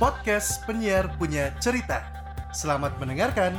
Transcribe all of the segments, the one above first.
podcast penyiar punya cerita. Selamat mendengarkan.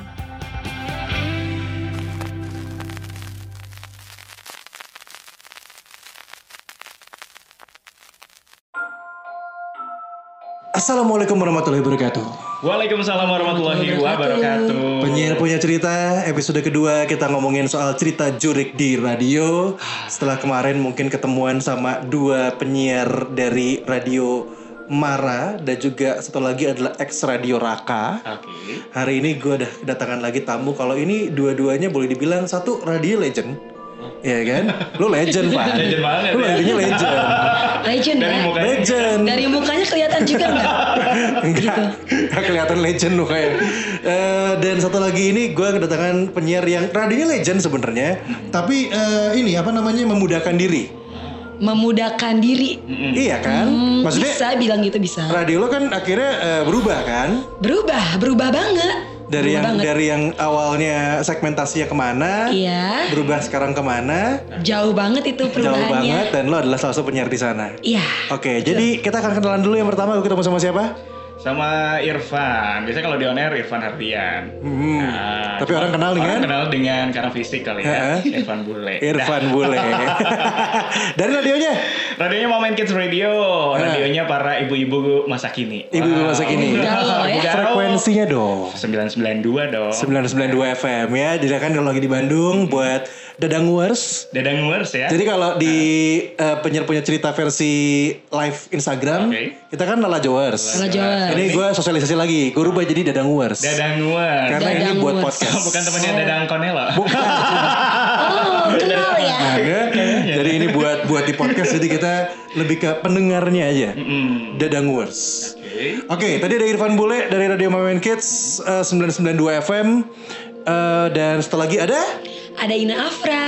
Assalamualaikum warahmatullahi wabarakatuh. Waalaikumsalam warahmatullahi wabarakatuh. Penyiar punya cerita, episode kedua kita ngomongin soal cerita jurik di radio. Setelah kemarin mungkin ketemuan sama dua penyiar dari radio Mara dan juga satu lagi adalah ex radio Raka. Oke. Hari ini gue udah kedatangan lagi tamu. Kalau ini dua-duanya boleh dibilang satu radio legend, ya kan? Lu legend pak. Legend banget Lu ya. radionya legend. Legend Dari ya. mukanya. Legend. Dari mukanya kelihatan juga nggak? Enggak, enggak kelihatan legend lu kayak. Eh, dan satu lagi ini gue kedatangan penyiar yang radionya legend sebenarnya, tapi eh, ini apa namanya memudahkan diri. Memudahkan diri. Iya kan? Hmm, Maksudnya bisa bilang gitu bisa. radio lo kan akhirnya eh, berubah kan? Berubah, berubah banget. Dari berubah yang banget. dari yang awalnya segmentasinya ke mana, Iya. berubah sekarang ke mana, Jauh banget itu jauh perubahannya. banget dan lo adalah salah satu penyiar di sana. Iya. Oke, jadi kita akan kenalan dulu yang pertama gue ketemu sama siapa? Sama Irfan. Biasanya kalau di on air Irfan Hardian. Hmm. Nah, Tapi orang kenal dengan Orang kenal dengan karena fisik kali ya. Irfan Bule. Irfan Bule. Dari radionya? Radionya Moment Kids Radio. Radionya para ibu-ibu masa kini. Ibu-ibu masa kini. Galau ya. Frekuensinya dong. 992 dong. 992 FM ya. Jadi kan kalau lagi di Bandung buat Dadangwers. Dadang Wars ya. Jadi kalau di eh, penyiar punya cerita versi live Instagram, Oke. kita kan Lala Jowers. Lala Jowers. Ini gue sosialisasi lagi. Gue rubah jadi Dadangwers. Dadang Wars. Karena ini Dadang buat Wers. podcast. Bukan temannya Dadang Konelo. Bukan. Oh, kenal ya. Nah, ya. Jadi ini buat buat di podcast jadi kita lebih ke pendengarnya aja. Mm. Dadangwers. Oke. Oke, tadi ada Irfan Bule dari Radio Mamen Kids eh, 992 FM. Eh, dan setelah lagi ada Ada Ina Afra.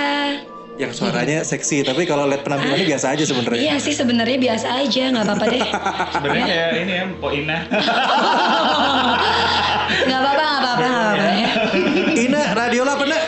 yang suaranya seksi, tapi kalau lihat penampilannya biasa aja sebenarnya. Iya sih sebenarnya biasa aja, nggak apa-apa deh. Sebenarnya kayak ini ya, Po Ina. Nggak apa-apa, nggak apa-apa, nggak apa-apa ya. Ina radio lah apa nak?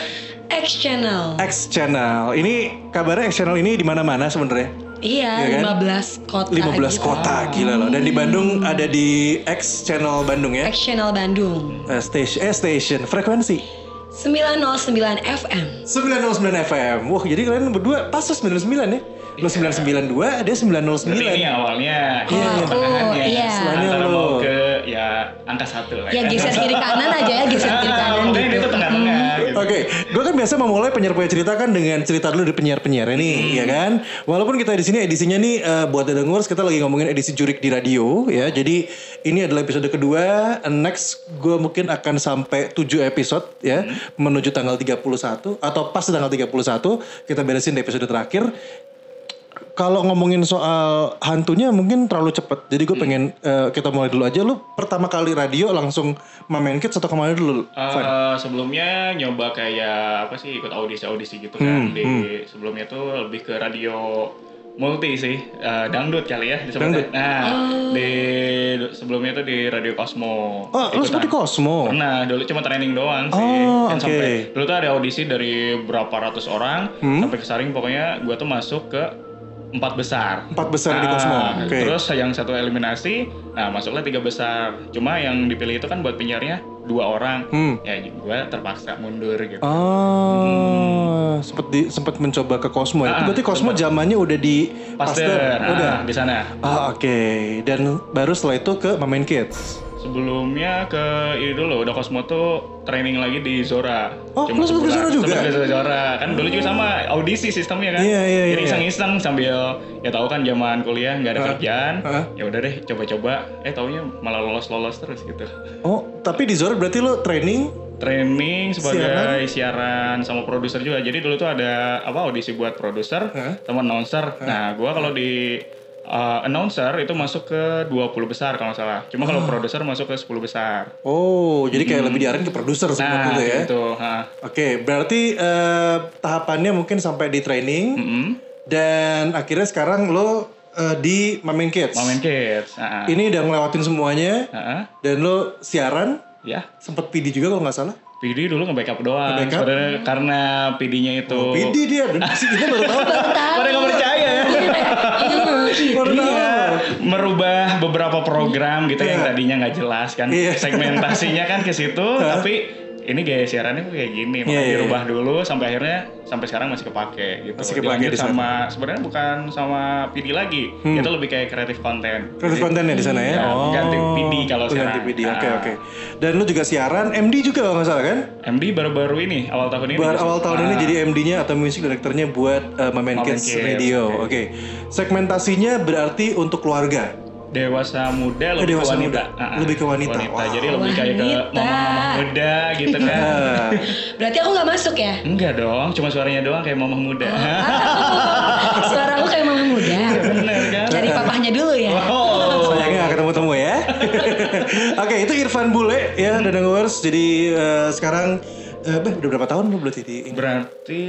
X Channel. X Channel. Ini kabarnya X Channel ini di mana-mana sebenarnya. Iya, Iya kan? 15 kota. 15 gitu. kota gila loh. Dan di Bandung ada di X Channel Bandung ya. X Channel Bandung. Eh, station, eh station, frekuensi 909 FM. 909 FM. Wah, jadi kalian berdua pas tuh 99 ya. Lo 992, ada 909. Tapi ini awalnya Iya, iya. pertengahannya. iya. Antara lo. mau ke ya angka satu lah Ya geser kiri kanan aja ya, geser kiri kanan Pokoknya gitu. itu tengah-tengah gitu. Oke, gue kan biasa memulai penyiar punya cerita kan dengan cerita dulu dari penyiar-penyiar ini, ya kan. Walaupun kita di sini edisinya nih eh, buat Dadangers kita lagi ngomongin edisi jurik di radio, ya. Jadi ini adalah episode kedua. Next gue mungkin akan sampai 7 episode, ya, menuju tanggal 31 atau pas tanggal 31 kita beresin di episode terakhir. Kalau ngomongin soal hantunya mungkin terlalu cepet. Jadi gue pengen eh, kita mulai dulu aja. Lu pertama kali radio langsung main kids atau ke mana dulu? Eh, sebelumnya nyoba kayak apa sih ikut audisi-audisi gitu Hmm, kan di sebelumnya tuh lebih ke radio multi sih Eh, dangdut kali ya Dangdut. disebutnya. Nah di sebelumnya tuh di radio Cosmo. Oh, lu sempat di Cosmo? Pernah dulu cuma training doang sih. Oh, kan oke. sampai dulu tuh ada audisi dari berapa ratus orang Hmm. sampai kesaring pokoknya gua tuh masuk ke empat besar. Empat besar di Nah, Cosmo. Oke. Terus yang satu eliminasi, nah masuklah tiga besar. Cuma yang dipilih itu kan buat penyiarnya dua orang. Hmm. Ya gue terpaksa mundur gitu. Oh, sempat di sempat mencoba ke Cosmo ya. Ah, berarti Cosmo zamannya udah di Pasteur, nah, Udah. di sana. Ah, oke. Dan baru setelah itu ke Mamen Kids. Sebelumnya ke ini dulu, udah Cosmo tuh training lagi di Zora. Oh, lu sempet di Zora juga? Sempet di Zora. Kan dulu juga sama audisi sistemnya kan. Iya, iya, iya, Jadi iya. iseng-iseng sambil ya tahu kan zaman kuliah nggak ada Ah, kerjaan. ah. Ya udah deh coba-coba. Eh taunya malah lolos-lolos terus gitu. Oh, tapi di Zora berarti lu training training sebagai siaran, sama produser juga. Jadi dulu tuh ada apa audisi buat produser Hah? sama announcer. Nah, gua kalau di uh, announcer itu masuk ke 20 besar kalau salah. Cuma kalau produser masuk ke 10 besar. Oh, jadi kayak lebih diarahin ke produser Nah, itu ya. gitu. Oke, berarti eh, tahapannya mungkin sampai di training mm-mm. dan akhirnya sekarang lo eh, di Mamen Kids. Mamen Kids. Nah, Ini udah ngelewatin semuanya Heeh. dan lo siaran ya. sempet PD juga kalau nggak salah. PD dulu nge-backup doang. Nge-backup? Sebenarnya karena PD-nya itu PD dia, kita baru tahu. pada nggak percaya ya. Iya, gitu. baru tahu. merubah beberapa program gitu yang Iya. tadinya nggak jelas kan Iya. segmentasinya kan ke situ tapi ini gaya siarannya kayak gini makanya Iya, iya, dirubah dulu sampai akhirnya sampai sekarang masih kepake gitu Masih kepake di sama sebenarnya bukan sama PD lagi itu lebih kayak kreatif konten Kreatif kontennya di sana ya? Ya, ganti PD kalau Oh, ganti sekarang. PD, oke Nah. oke. Dan lu juga siaran, MD juga kalau nggak salah kan? MD baru-baru ini awal tahun ini Bar justru. awal tahun ini Ah. jadi MD-nya atau music directornya buat uh, Mamen Mamen Kids Kids, Radio. Oke. oke. Segmentasinya berarti untuk keluarga. Dewasa muda Oh, lebih dewasa ke wanita. muda. Ah, ah. Lebih ke wanita. Wow. Jadi lebih kayak ke Wanita. mama-mama muda gitu kan. Ah. Berarti aku nggak masuk ya? Enggak dong, cuma suaranya doang kayak mama muda. Suara aku kayak mama muda. Bener kan? Cari papahnya dulu ya. Oh. Sayangnya gak ketemu-temu ya. Oke, itu Irfan Bule ya, dan Wars. Jadi eh, sekarang eh, Beh, udah berapa tahun lu berarti di ini? Berarti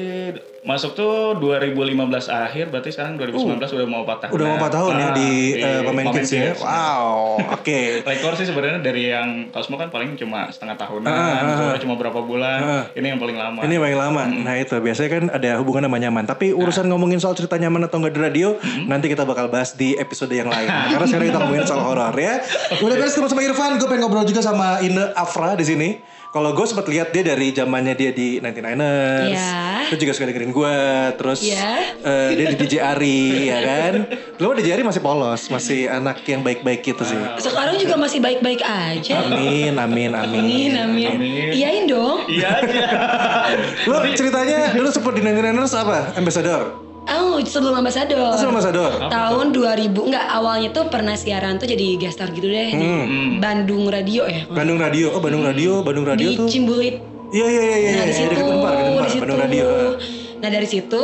masuk tuh 2015 akhir, berarti sekarang 2019 udah mau 4 tahun. Udah mau 4 tahun ya Ah, di eh, Mamen Mamen Kids ya. Wow. Oke. Rekor sih sebenarnya dari yang Cosmo kan paling cuma setengah tahunan, Ah, ah, Zora ah. cuma berapa bulan. Ah. Ini yang paling lama. Ini yang paling lama. Nah itu biasanya kan ada hubungan sama nyaman. Tapi urusan ngomongin soal cerita nyaman atau enggak di radio, nanti kita bakal bahas di episode yang lain. Karena sekarang kita ngomongin soal horor ya. Udah beres sama Irfan, gue pengen ngobrol juga sama Ine Afra di sini. Kalau gue sempat lihat dia dari zamannya dia di 99ers. Iya. Dia juga suka dengerin gue. Terus Iya. eh, dia di DJ Ari, ya kan. Lu DJ Ari masih polos, masih anak yang baik-baik gitu sih. Sekarang juga masih baik-baik aja. Amin, amin, amin. Amin, amin. Amin. Iyain dong. Iya aja. Lu ceritanya dulu sempat di 99ers apa? Ambassador? Oh, sebelum ambasador. Terus ambassador? Tahun 2000 enggak awalnya tuh pernah siaran tuh jadi guest star gitu deh di Hmm. Bandung Radio ya. Bandung Radio, oh Bandung Radio, Bandung Radio di tuh. Cimbulit. Iya iya iya iya. Nah, di iya, situ, deket Unpar, deket Unpar, di situ. Bandung Radio. Nah, dari situ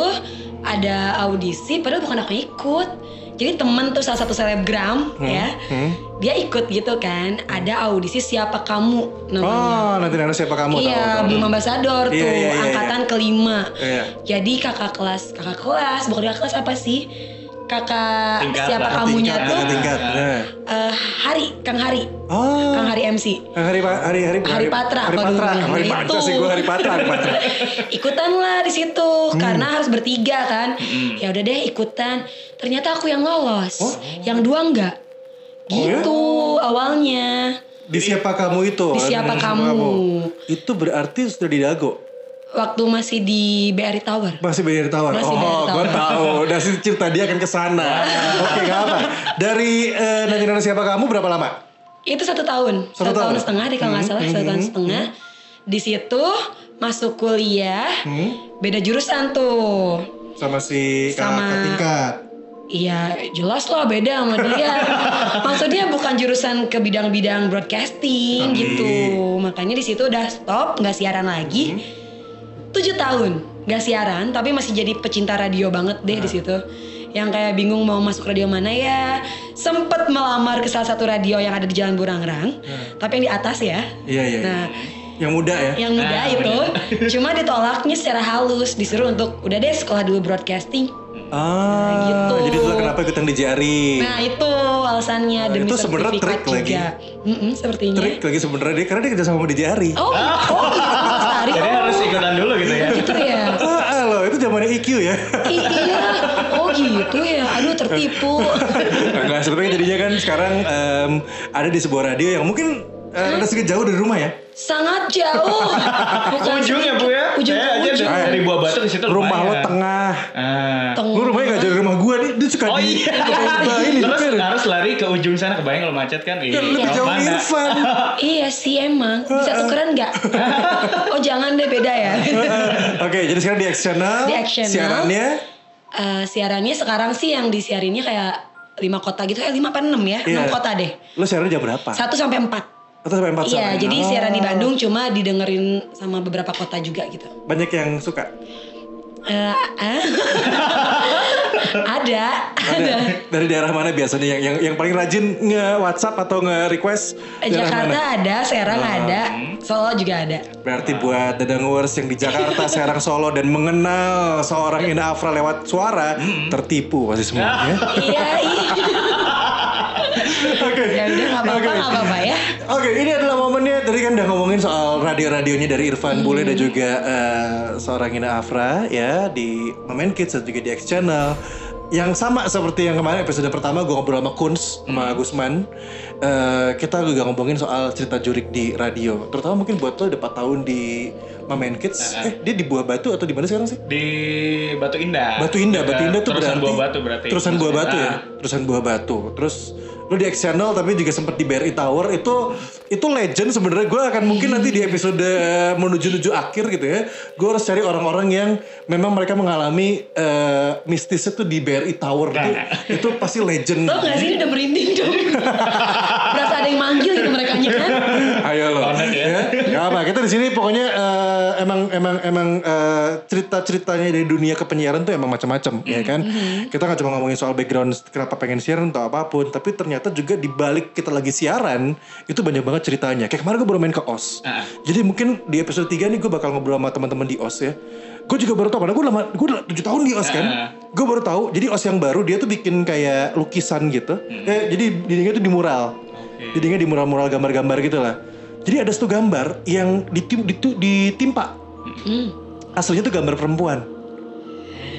ada audisi padahal bukan aku ikut. Jadi temen tuh salah satu selebgram ya. hmm. Dia ikut gitu kan. Ada audisi siapa kamu namanya. Oh, nanti nanti siapa kamu iya, belum ambasador Iya, tuh, iya, iya, angkatan kelima. Iya. Jadi kakak kelas, kakak kelas, bukan kakak kelas apa sih? Kakak Tingkat siapa lah, kamunya tingkat, tuh? tingkat, tingkat. Nah. eh, Hari, Kang Hari, Oh. Kang Hari MC. Hari Pak Hari Hari Hari Patra Hari Patra. Hari Patra itu. sih gue Hari Patra, Hari Patra. ikutan lah di situ Hmm. karena harus bertiga kan. Ya udah deh ikutan. Ternyata aku yang lolos, Oh. yang dua enggak. Gitu awalnya. Di siapa kamu itu? Di Siapa Kamu. Itu berarti sudah di Dago. Waktu masih di BRI Tower. Masih bayar tawar. Masih oh, BRI gue Tower. tahu. Udah sih cerita dia akan ke sana. Oke, nggak apa. Dari eh, nanti nanti siapa kamu berapa lama? Itu satu tahun, Satu satu, tahun tahun? setengah deh kalau nggak salah, satu tahun setengah. Di situ masuk kuliah, Hmm? beda jurusan tuh. Sama si kakak Sama- tingkat. Iya jelas lah beda sama dia. Maksudnya bukan jurusan ke bidang-bidang broadcasting Tapi- gitu. Makanya di situ udah stop, nggak siaran lagi. Tujuh tahun nggak siaran, tapi masih jadi pecinta radio banget deh di situ. Yang kayak bingung mau masuk radio mana ya. Sempet melamar ke salah satu radio yang ada di Jalan Burangrang, tapi yang di atas ya. Iya, iya. Nah, Yang muda ya? yang muda Ah, itu cuma ditolaknya secara halus, disuruh untuk udah deh sekolah dulu broadcasting. Ah, gitu. jadi itu kenapa ikutan di jari? Nah itu alasannya Nah, demi itu sebenarnya trik lagi. juga. Mm-mm, sepertinya. Trik lagi sebenarnya dia karena dia kerja sama sama di jari. Oh, oh gitu Mas Ari. Jadi Oh, harus ikutan dulu gitu ya. gitu ya. Ah, loh, itu zamannya IQ ya. I- iya. Oh gitu ya. Aduh tertipu. Enggak, sebenarnya jadinya kan sekarang em, ada di sebuah radio yang mungkin eh, sedikit jauh dari rumah ya. Sangat jauh. Bukan Ujung ya bu ya. Ujung Saya aja ujung. dari Buah Batu ke situ Rumah lo tengah. Ah. Tengah. Lu rumahnya gak jauh dari rumah gua nih, dia suka Oh di iya. Nah, ini Terus bener. harus lari ke ujung sana kebayang kalau macet kan. Iya. Lebih Mau jauh mana? Irfan. Iya sih emang. Bisa tukeran nggak? oh jangan deh beda ya. Oke, jadi sekarang di Channel. Di Channel. Siarannya Eh, siarannya sekarang sih yang disiarinnya kayak lima kota gitu. Eh lima apa enam ya? Iya. Enam kota deh. lu siarannya jam berapa? Satu sampai empat. Atau sampai 4 Iya, jadi Oh. siaran di Bandung cuma didengerin sama beberapa kota juga gitu. Banyak yang suka. Eh, eh? ada, ada. Dari daerah mana biasanya yang yang, yang paling rajin nge WhatsApp atau nge request? Eh, Jakarta ada, Serang ada, Solo juga ada. Berarti buat Dadangers yang di Jakarta, Serang, Solo dan mengenal seorang Ina Afra lewat suara, tertipu pasti semuanya. iya, iya. Oke. Ya udah nggak apa-apa, Oke. nggak apa-apa Oke, ini adalah momennya. Tadi kan udah ngomongin soal radio-radionya dari Irfan Bule dan juga eh, seorang Ina Afra ya di Mamen Kids dan juga di X Channel. yang sama seperti yang kemarin episode pertama gue ngobrol sama Kunz sama Gusman. Eh, kita juga ngomongin soal cerita jurik di radio. Terutama mungkin buat lo udah 4 tahun di Mamen Kids. Eh, dia di Buah Batu atau di mana sekarang sih? Di Batu Indah. Batu Indah, Batu Indah tuh Terusan berarti Buah Batu berarti. Terusan Buah Batu ya, Ah. terusan Buah Batu. Terus lu di X Channel tapi juga sempat di BRI Tower itu itu legend sebenarnya gue akan mungkin nanti di episode menuju menuju akhir gitu ya gue harus cari orang-orang yang memang mereka mengalami eh, mistisnya tuh di BRI Tower itu itu pasti legend Tau gak sih ini udah merinding dong. Berasa ada yang manggil gitu mereka kan. Ayo lo. Banget ya. ya. Apa, kita di sini pokoknya eh, emang emang emang eh, cerita-ceritanya dari dunia kepenyiaran tuh emang macam-macam, ya kan? Kita nggak cuma ngomongin soal background kenapa pengen siaran atau apa pun, tapi ternyata juga di balik kita lagi siaran itu banyak banget ceritanya. Kayak kemarin gue baru main ke OS. Ah. Jadi mungkin di episode 3 nih gue bakal ngobrol sama teman-teman di OS ya. Gue juga baru tahu, padahal gue lama, gue 7 tahun di OS kan. Ah. Gue baru tahu, jadi OS yang baru dia tuh bikin kayak lukisan gitu. Eh, jadi dindingnya tuh di mural. Jadinya di mural-mural gambar-gambar gitu lah. Jadi ada satu gambar yang ditim, ditu- ditimpa. Aslinya tuh gambar perempuan.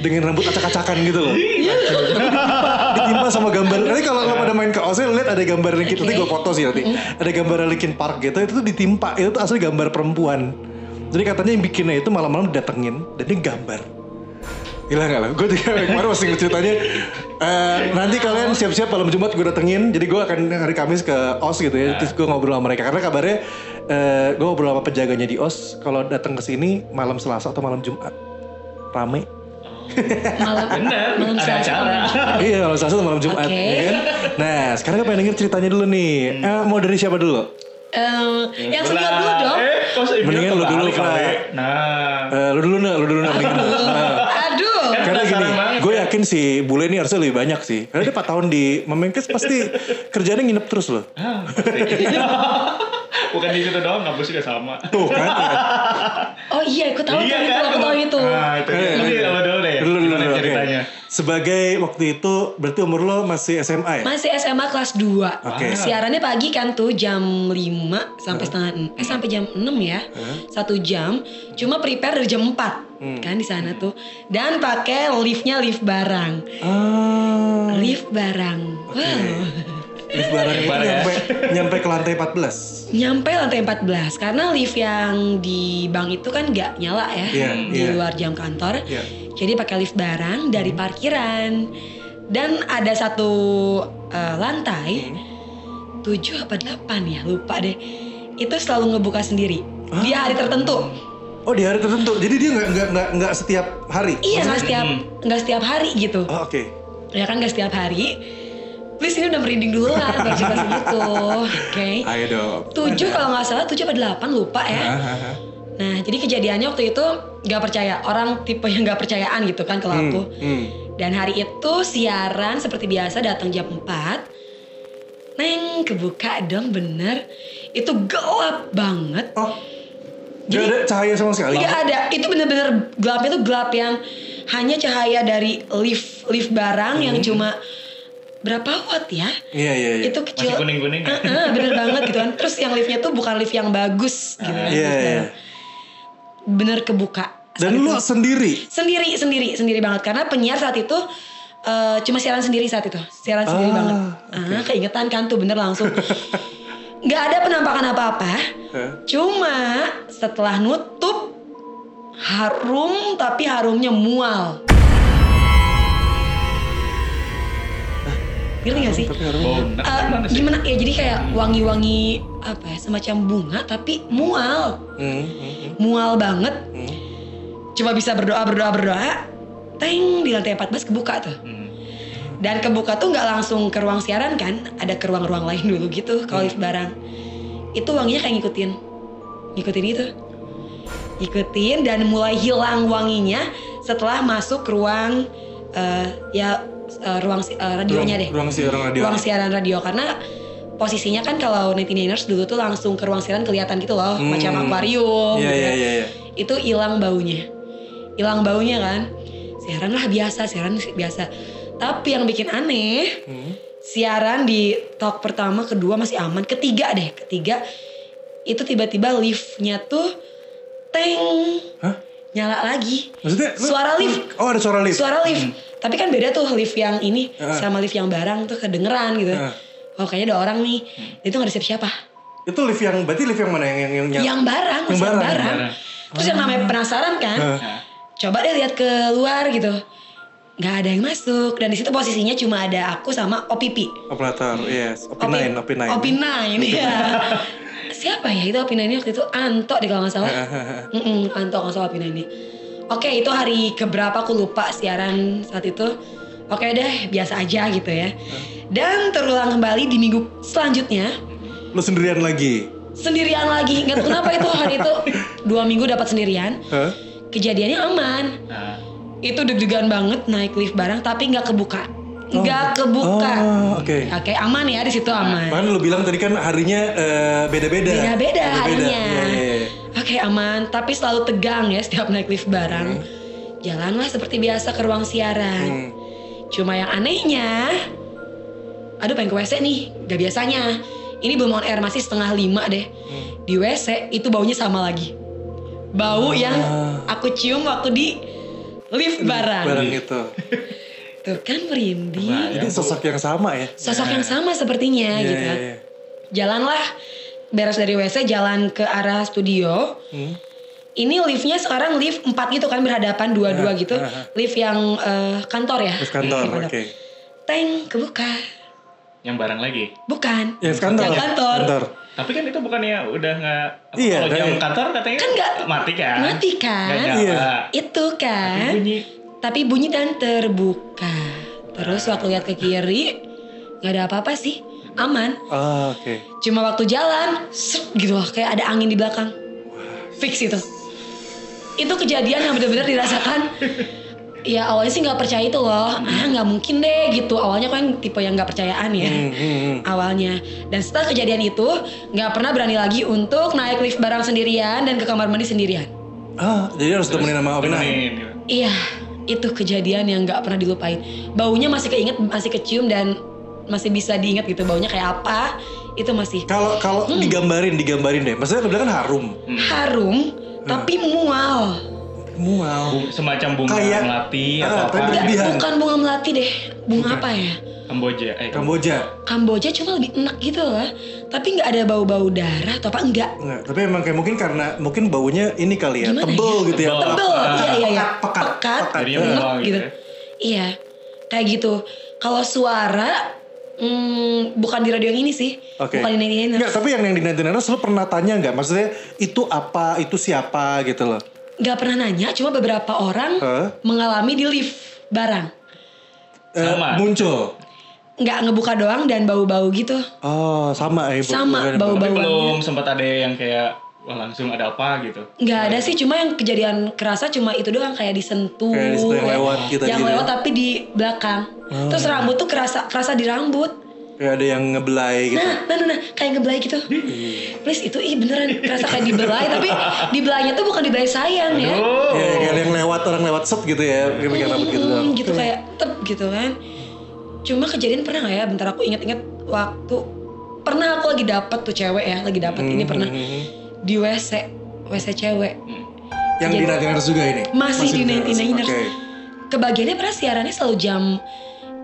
Dengan rambut acak-acakan gitu loh. ditimpa, ditimpa sama gambar. Nanti kalau lo pada main ke OSE lihat ada gambar Linkin, nanti gue foto sih nanti. Ada gambar Linkin Park gitu, itu tuh ditimpa. Itu tuh asli gambar perempuan. Jadi katanya yang bikinnya itu malam-malam didatengin dan dia gambar. Gila gak lah? Gue juga kemarin masih inget ceritanya. Eh, nanti kalian siap-siap malam Jumat gue datengin. Jadi gue akan hari Kamis ke OS gitu ya. Terus gue ngobrol sama mereka. Karena kabarnya eh, gue ngobrol sama penjaganya di OS. Kalau datang ke sini malam Selasa atau malam Jumat. Rame. Malam, Bener, malam ada Selasa. acara. iya malam Selasa atau malam Jumat. Oke. ya kan? Nah sekarang gue pengen denger ceritanya dulu nih. Eh, mau dari siapa dulu? Eh, yang senior dulu dong. Eh, Mendingan lu dulu. Fra. Nah. Eh, lu dulu nih, lu dulu nih. mendingan. Nah. Aduh. Karena gini, Penasaran banget gue yakin sih bule ini harusnya lebih banyak sih. Karena dia 4 tahun di Memenkes pasti kerjanya nginep terus loh. Bukan di situ doang, ngampus juga sama. Tuh kan. Oh iya, aku tahu Iya kan? aku tahu itu. Nah, itu. Eh, dulu deh? Dulu dulu dulu, ceritanya? Sebagai waktu itu berarti umur lo masih SMA ya? Masih SMA kelas 2. Oke. Siarannya pagi kan tuh jam 5 sampai setengah eh sampai jam 6 ya. Satu jam. Cuma prepare dari jam 4 Hmm. kan di sana tuh. Dan pakai liftnya lift barang. Ah. Lift barang. Wow. Lift barang itu ya. nyampe, nyampe ke lantai 14. Nyampe lantai 14 karena lift yang di bank itu kan nggak nyala ya Iya, di iya. luar jam kantor. Iya. Jadi pakai lift barang dari parkiran. Dan ada satu eh, lantai tujuh apa delapan ya lupa deh. Itu selalu ngebuka sendiri di hari tertentu. Oh di hari tertentu. Jadi dia nggak nggak nggak nggak setiap hari. Iya nggak setiap nggak setiap hari gitu. Oh, Oke. Ya kan nggak setiap hari. Please ini udah merinding dulu lah baru cerita segitu. Oke. Ayo dong. Tujuh kalau nggak salah tujuh apa delapan lupa ya. Nah, jadi kejadiannya waktu itu nggak percaya orang tipe yang nggak percayaan gitu kan kalau aku. Hmm. Dan hari itu siaran seperti biasa datang jam 4. Neng kebuka dong bener. Itu gelap banget. Oh. Jadi- Gak ada cahaya sama sekali. Nggak ada. Itu bener-bener gelapnya tuh gelap yang hanya cahaya dari lift lift barang yang cuma berapa watt ya? Iya iya iya. Itu kecil. Masih kuning-kuning ya? Heeh, bener banget gitu kan. Terus yang liftnya tuh bukan lift yang bagus gitu kan. Iya, lift iya. barang. Bener kebuka. Dan lu itu. sendiri. sendiri sendiri sendiri banget karena penyiar saat itu eh, cuma siaran sendiri saat itu siaran sendiri Ah, banget ah keingetan kan tuh bener langsung nggak ada penampakan apa-apa Hah? cuma setelah nutup harum tapi harumnya mual Ngerti gak sih? Tapi harus Bau enak gimana? Ya jadi kayak wangi-wangi apa ya semacam bunga tapi mual. Hmm, hmm, mual banget. Hmm. cuma bisa berdoa berdoa berdoa. Teng di lantai 14 kebuka tuh. Hmm. dan kebuka tuh nggak langsung ke ruang siaran kan? Ada ke ruang-ruang lain dulu gitu kalau lift barang. Itu wanginya kayak ngikutin. Ngikutin itu. Ikutin dan mulai hilang wanginya setelah masuk ke ruang eh, ya eh, ruang eh, radionya Ruang- deh ruang siaran radio. ruang siaran radio karena posisinya kan kalau 99ers dulu tuh langsung ke ruang siaran kelihatan gitu loh Hmm. macam akuarium Iya gitu kan iya. iya. itu hilang baunya hilang baunya kan siaran lah biasa siaran biasa tapi yang bikin aneh Hmm. siaran di talk pertama kedua masih aman ketiga deh ketiga itu tiba-tiba liftnya tuh teng Hah? Nyala lagi. Maksudnya lu- Suara lift. Oh ada suara lift. Suara lift. Tapi kan beda tuh lift yang ini Heeh. sama lift yang barang tuh kedengeran gitu. Heeh. Oh kayaknya ada orang nih. Itu gak ada siapa-siapa. Itu lift yang berarti lift yang mana yang yang yang, Yang barang, Yang masih yang barang. barang. Barang. Terus yang namanya penasaran kan. Nah, Coba deh lihat keluar gitu. Nggak ada yang masuk. Dan di situ posisinya cuma ada aku sama OPP. operator, yes, Opi- OP9, OP9. OP9 ya. Siapa ya itu OP9 ini waktu itu Anto deh kalau nggak salah. Mm-mm, Anto nggak salah OP9 ini. Oke itu hari keberapa aku lupa siaran saat itu. Oke deh biasa aja gitu ya. Dan terulang kembali di minggu selanjutnya Lu sendirian lagi. sendirian lagi. Nggak tahu kenapa itu hari itu dua minggu dapat sendirian. Kejadiannya aman. nah, Itu deg-degan banget naik lift bareng tapi nggak kebuka. Nggak kebuka. Oh, oke. Oke aman ya di situ aman. Kan lu bilang tadi kan harinya eh, beda-beda. Beda-beda harinya. Iya, iya, iya. Oke aman, tapi selalu tegang ya setiap naik lift bareng. Jalanlah seperti biasa ke ruang siaran. Hmm. Cuma yang anehnya, aduh pengen ke WC nih, gak biasanya. Ini belum on air masih setengah lima deh. Di WC itu baunya sama lagi. Bau yang aku cium waktu di lift bareng. Barang itu. Tuh kan merinding. Jadi sosok yang sama ya. Sosok yang sama sepertinya Iya, gitu. iya, iya. Jalanlah beres dari WC jalan ke arah studio. Hmm. Ini liftnya sekarang lift 4 gitu kan berhadapan dua-dua Nah, gitu. nah, nah. Lift yang eh, kantor ya. Lift kantor, oke. Teng kebuka. yang barang lagi. Bukan. Yang kantor. Yang kantor. Kantor. Tapi kan itu bukannya udah nggak Iya, kalau jam iya. kantor katanya Kan nggak- mati kan? Mati kan? Nggak nyala. Iya. Itu kan. Bunyi. Tapi bunyi dan terbuka. Terus waktu lihat ke kiri nggak ada apa-apa sih. Aman. Ah, oke. Cuma waktu jalan, seret gitu loh, kayak ada angin di belakang. Fix itu. Itu kejadian yang benar-benar dirasakan. Ya awalnya sih nggak percaya itu loh. Ah nggak mungkin deh gitu. Awalnya kan tipe yang nggak percayaan ya. Hmm, hmm, hmm. Awalnya. Dan setelah kejadian itu nggak pernah berani lagi untuk naik lift barang sendirian dan ke kamar mandi sendirian. Ah, jadi harus temenin sama Opina. Gitu. Iya, itu kejadian yang nggak pernah dilupain. Baunya masih keinget, masih kecium dan masih bisa diingat gitu. Baunya kayak apa? Itu masih Kalau kalau Hmm. digambarin, digambarin deh. Maksudnya lu bilang kan harum. harum, tapi mual. Mual. Bu- semacam bunga Kayak- melati Ah, atau apa? bukan bunga melati deh. Bunga apa ya? Kamboja. Eh, Kamboja. Kamboja cuma lebih enak gitu lah. Tapi nggak ada bau-bau darah atau apa enggak. Enggak, tapi emang kayak mungkin karena mungkin baunya ini kali ya, Gimana tebel ya? gitu ya. Tebel. Tebel, Ah, iya iya iya. pekat, pekat, Pekat, pekat. Jadinya enak mual gitu gitu. ya. Iya, kayak gitu. Kalau suara, hmm, bukan di radio yang ini sih. Oke. Bukan di 99ers. Enggak, tapi yang yang di 99ers lu pernah tanya nggak? Maksudnya itu apa, itu siapa gitu loh. Nggak pernah nanya, cuma beberapa orang Hah? mengalami di lift barang. Eh, Sama. muncul. Nggak ngebuka doang dan bau-bau gitu. Oh, sama ya. Bu- Sama, bukan- bau- Tapi bauan. belum sempat ada yang kayak wah langsung ada apa gitu. Nggak ada sih, cuma yang kejadian kerasa cuma itu doang kayak disentuh. Kayak disentuh yang ya. lewat gitu Yang gitu ya. lewat tapi di belakang. Terus rambut tuh kerasa kerasa di rambut. Kayak ada yang ngebelai gitu. Nah, nah, nah, nah, kayak ngebelai gitu. Please itu ih beneran kerasa kayak dibelai tapi dibelainya tuh bukan dibelai sayang ya. Oh. Ya, kayak ada yang lewat orang lewat set gitu ya, kayak pegang rambut gitu. Hmm, doang. gitu kayak tep gitu kan. Cuma kejadian pernah nggak ya? Bentar aku inget-inget waktu pernah aku lagi dapet tuh cewek ya, lagi dapet ini pernah Hmm. di WC, WC cewek. Yang di 99ers juga ini. Masih di 99ers. Oke. Kebagiannya pernah siarannya selalu jam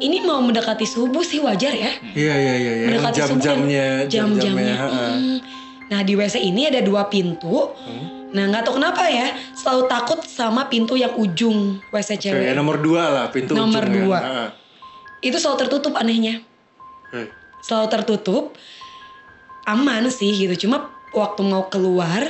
ini mau mendekati subuh sih wajar ya. Iya iya iya iya. Mendekati subuh dan Jam-jamnya, jam-jamnya. jam-jamnya. ha-ha. Mm. Nah di WC ini ada dua pintu. Hmm. Nah nggak tahu kenapa ya selalu takut sama pintu yang ujung WC cewek. nomor dua lah pintu Nomor ujung dua. Kan. Itu selalu tertutup anehnya. Oke. Selalu tertutup. Aman sih gitu. Cuma waktu mau keluar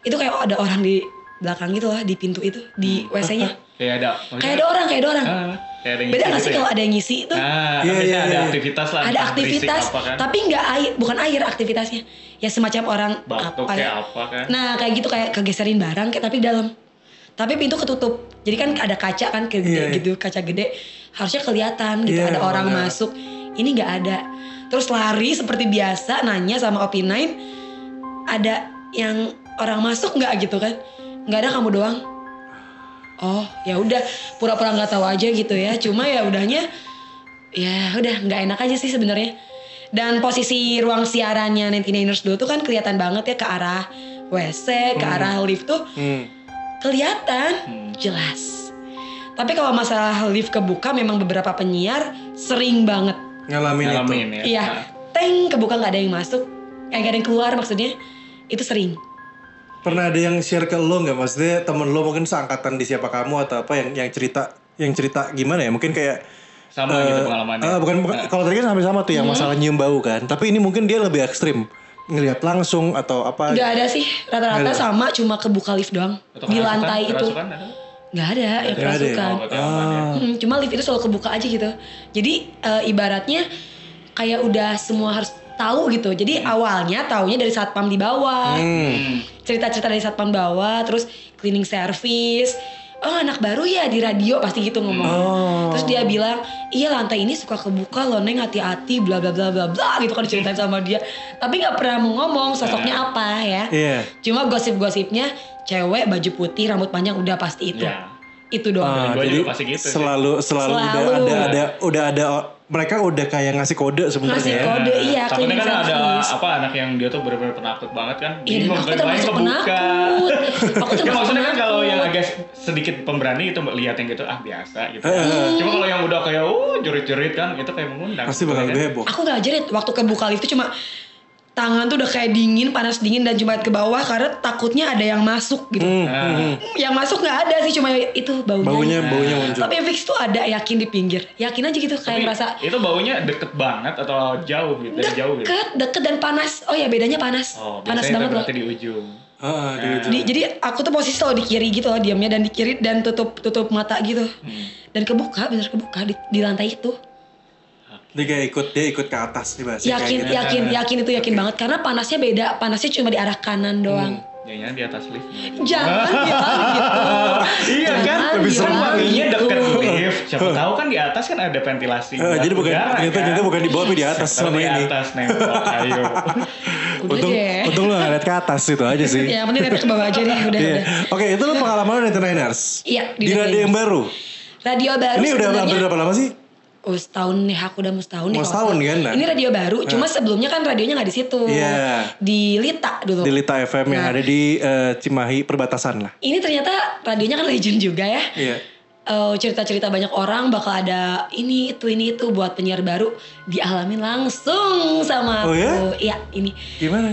itu kayak ada orang di belakang gitu lah di pintu itu di WC-nya. Kayak ada. kayak ada orang, kayak ada orang. Ah, kayak ada yang Beda nggak sih gitu kalau ya? ada yang ngisi itu? Nah, kan Iya, biasanya iya, ada iya. aktivitas lah. ada aktivitas, apa kan. tapi nggak air, bukan air aktivitasnya. Ya semacam orang Batuk apa kayak ya? apa kan. Nah kayak gitu kayak kegeserin barang, kayak tapi dalam. Tapi pintu ketutup. Jadi kan ada kaca kan gede Iya, iya. gitu, kaca gede. Harusnya kelihatan gitu Iya, ada orang benar. masuk. Ini nggak ada. Terus lari seperti biasa nanya sama Opina ada yang orang masuk nggak gitu kan? Nggak ada kamu doang. Oh ya udah pura-pura nggak tahu aja gitu ya. Cuma ya udahnya ya udah nggak enak aja sih sebenarnya. Dan posisi ruang siarannya 99ers dulu tuh kan kelihatan banget ya ke arah WC, ke arah lift tuh Hmm. kelihatan Hmm. jelas. Tapi kalau masalah lift kebuka memang beberapa penyiar sering banget. Ngalamin, itu. Ngalamin ya. Iya, Nah, teng kebuka nggak ada yang masuk, eh nggak ada yang keluar maksudnya. Itu sering. Pernah ada yang share ke lo nggak? Maksudnya temen lo mungkin seangkatan di siapa kamu atau apa yang yang cerita yang cerita gimana ya? Mungkin kayak sama eh, gitu pengalamannya. eh, bukan, bukan- kalau tadi kan sampai sama tuh yang Hmm. masalah nyium bau kan. Tapi ini mungkin dia lebih ekstrim ngelihat langsung atau apa? Nggak ada sih, rata-rata sama cuma kebuka lift doang Atau di kerasukan- lantai itu. kerasukan ada? Nggak ada yang Nggak ada ya? kerasukan. Oh, berarti aman ya. Hmm, cuma lift itu selalu kebuka aja gitu. Jadi eh, ibaratnya kayak udah semua harus tahu gitu. Jadi awalnya taunya dari satpam di bawah, Hmm. cerita-cerita dari satpam bawah, terus cleaning service. Oh anak baru ya di radio pasti gitu ngomong. Oh. Terus dia bilang, iya lantai ini suka kebuka loh neng hati-hati bla bla bla bla bla gitu kan diceritain sama dia. Tapi nggak pernah mau ngomong sosoknya apa ya. Iya. Cuma gosip-gosipnya cewek baju putih rambut panjang udah pasti itu. Ya. Itu doang. Ah, jadi juga pasti gitu selalu selalu, Selalu. udah ada ada udah ada mereka udah kayak ngasih kode sebenarnya Ngasih ya. kode. iya, Takutnya kan ada apa anak yang dia tuh benar-benar penakut banget kan. Iya, aku termasuk penakut. Aku Ya termasuk maksudnya kan kalau yang agak sedikit pemberani itu lihat yang gitu ah biasa gitu. Eh. Cuma kalau yang udah kayak oh jerit-jerit kan itu kayak mengundang. Pasti bakal kan? lebih heboh. Aku gak jerit waktu kebuka lift itu cuma tangan tuh udah kayak dingin, panas dingin dan cuma ke bawah karena takutnya ada yang masuk gitu. Hmm, Nah, hmm, hmm. Yang masuk nggak ada sih cuma itu baunya. Baunya aja. baunya muncul. Tapi yang fix tuh ada yakin di pinggir. Yakin aja gitu kayak tapi merasa itu baunya deket banget atau jauh gitu jauh gitu. deket, deket dan panas. Oh ya bedanya panas. Oh, panas banget loh. berarti di ujung. Ah, di Nah. ujung. Di- jadi aku tuh posisi selalu di kiri gitu loh diamnya dan di kiri dan tutup tutup mata gitu. Hmm. Dan kebuka bener kebuka di, di lantai itu. Dia kayak ikut dia ikut ke atas nih bahasa Yakin kayak gitu. yakin yakin itu yakin banget karena panasnya beda. Panasnya cuma di arah kanan doang. Jangan di atas lift. Jangan bilang gitu. Iya kan? Lebih bilang Wanginya gitu. deket lift. Siapa tahu kan di atas kan ada ventilasi. Eh, jadi bukan udara, ternyata, kan? ternyata bukan di bawah tapi di atas Siapa tahu selama di ini. atas nempel. Ayo. Udah Untung, deh. untung lu gak liat ke atas itu aja sih. Ya, yang penting lihat ke bawah aja deh udah Iya. udah. Oke, itu lo pengalaman lo di Niners. Iya, Di, di radio yang baru. Radio baru Ini udah berapa lama sih? Oh setahun nih, aku udah mau setahun nih. Mau setahun kan, nah. Ini radio baru, cuma sebelumnya kan radionya nggak di situ. Iya. Di Lita dulu. Di Lita FM yang Nah. ada di eh, Cimahi perbatasan lah. Ini ternyata radionya kan legend juga ya. Iya. Eh, cerita-cerita banyak orang bakal ada ini itu ini itu buat penyiar baru dialamin langsung sama Oh aku. ya? Iya ini. Gimana?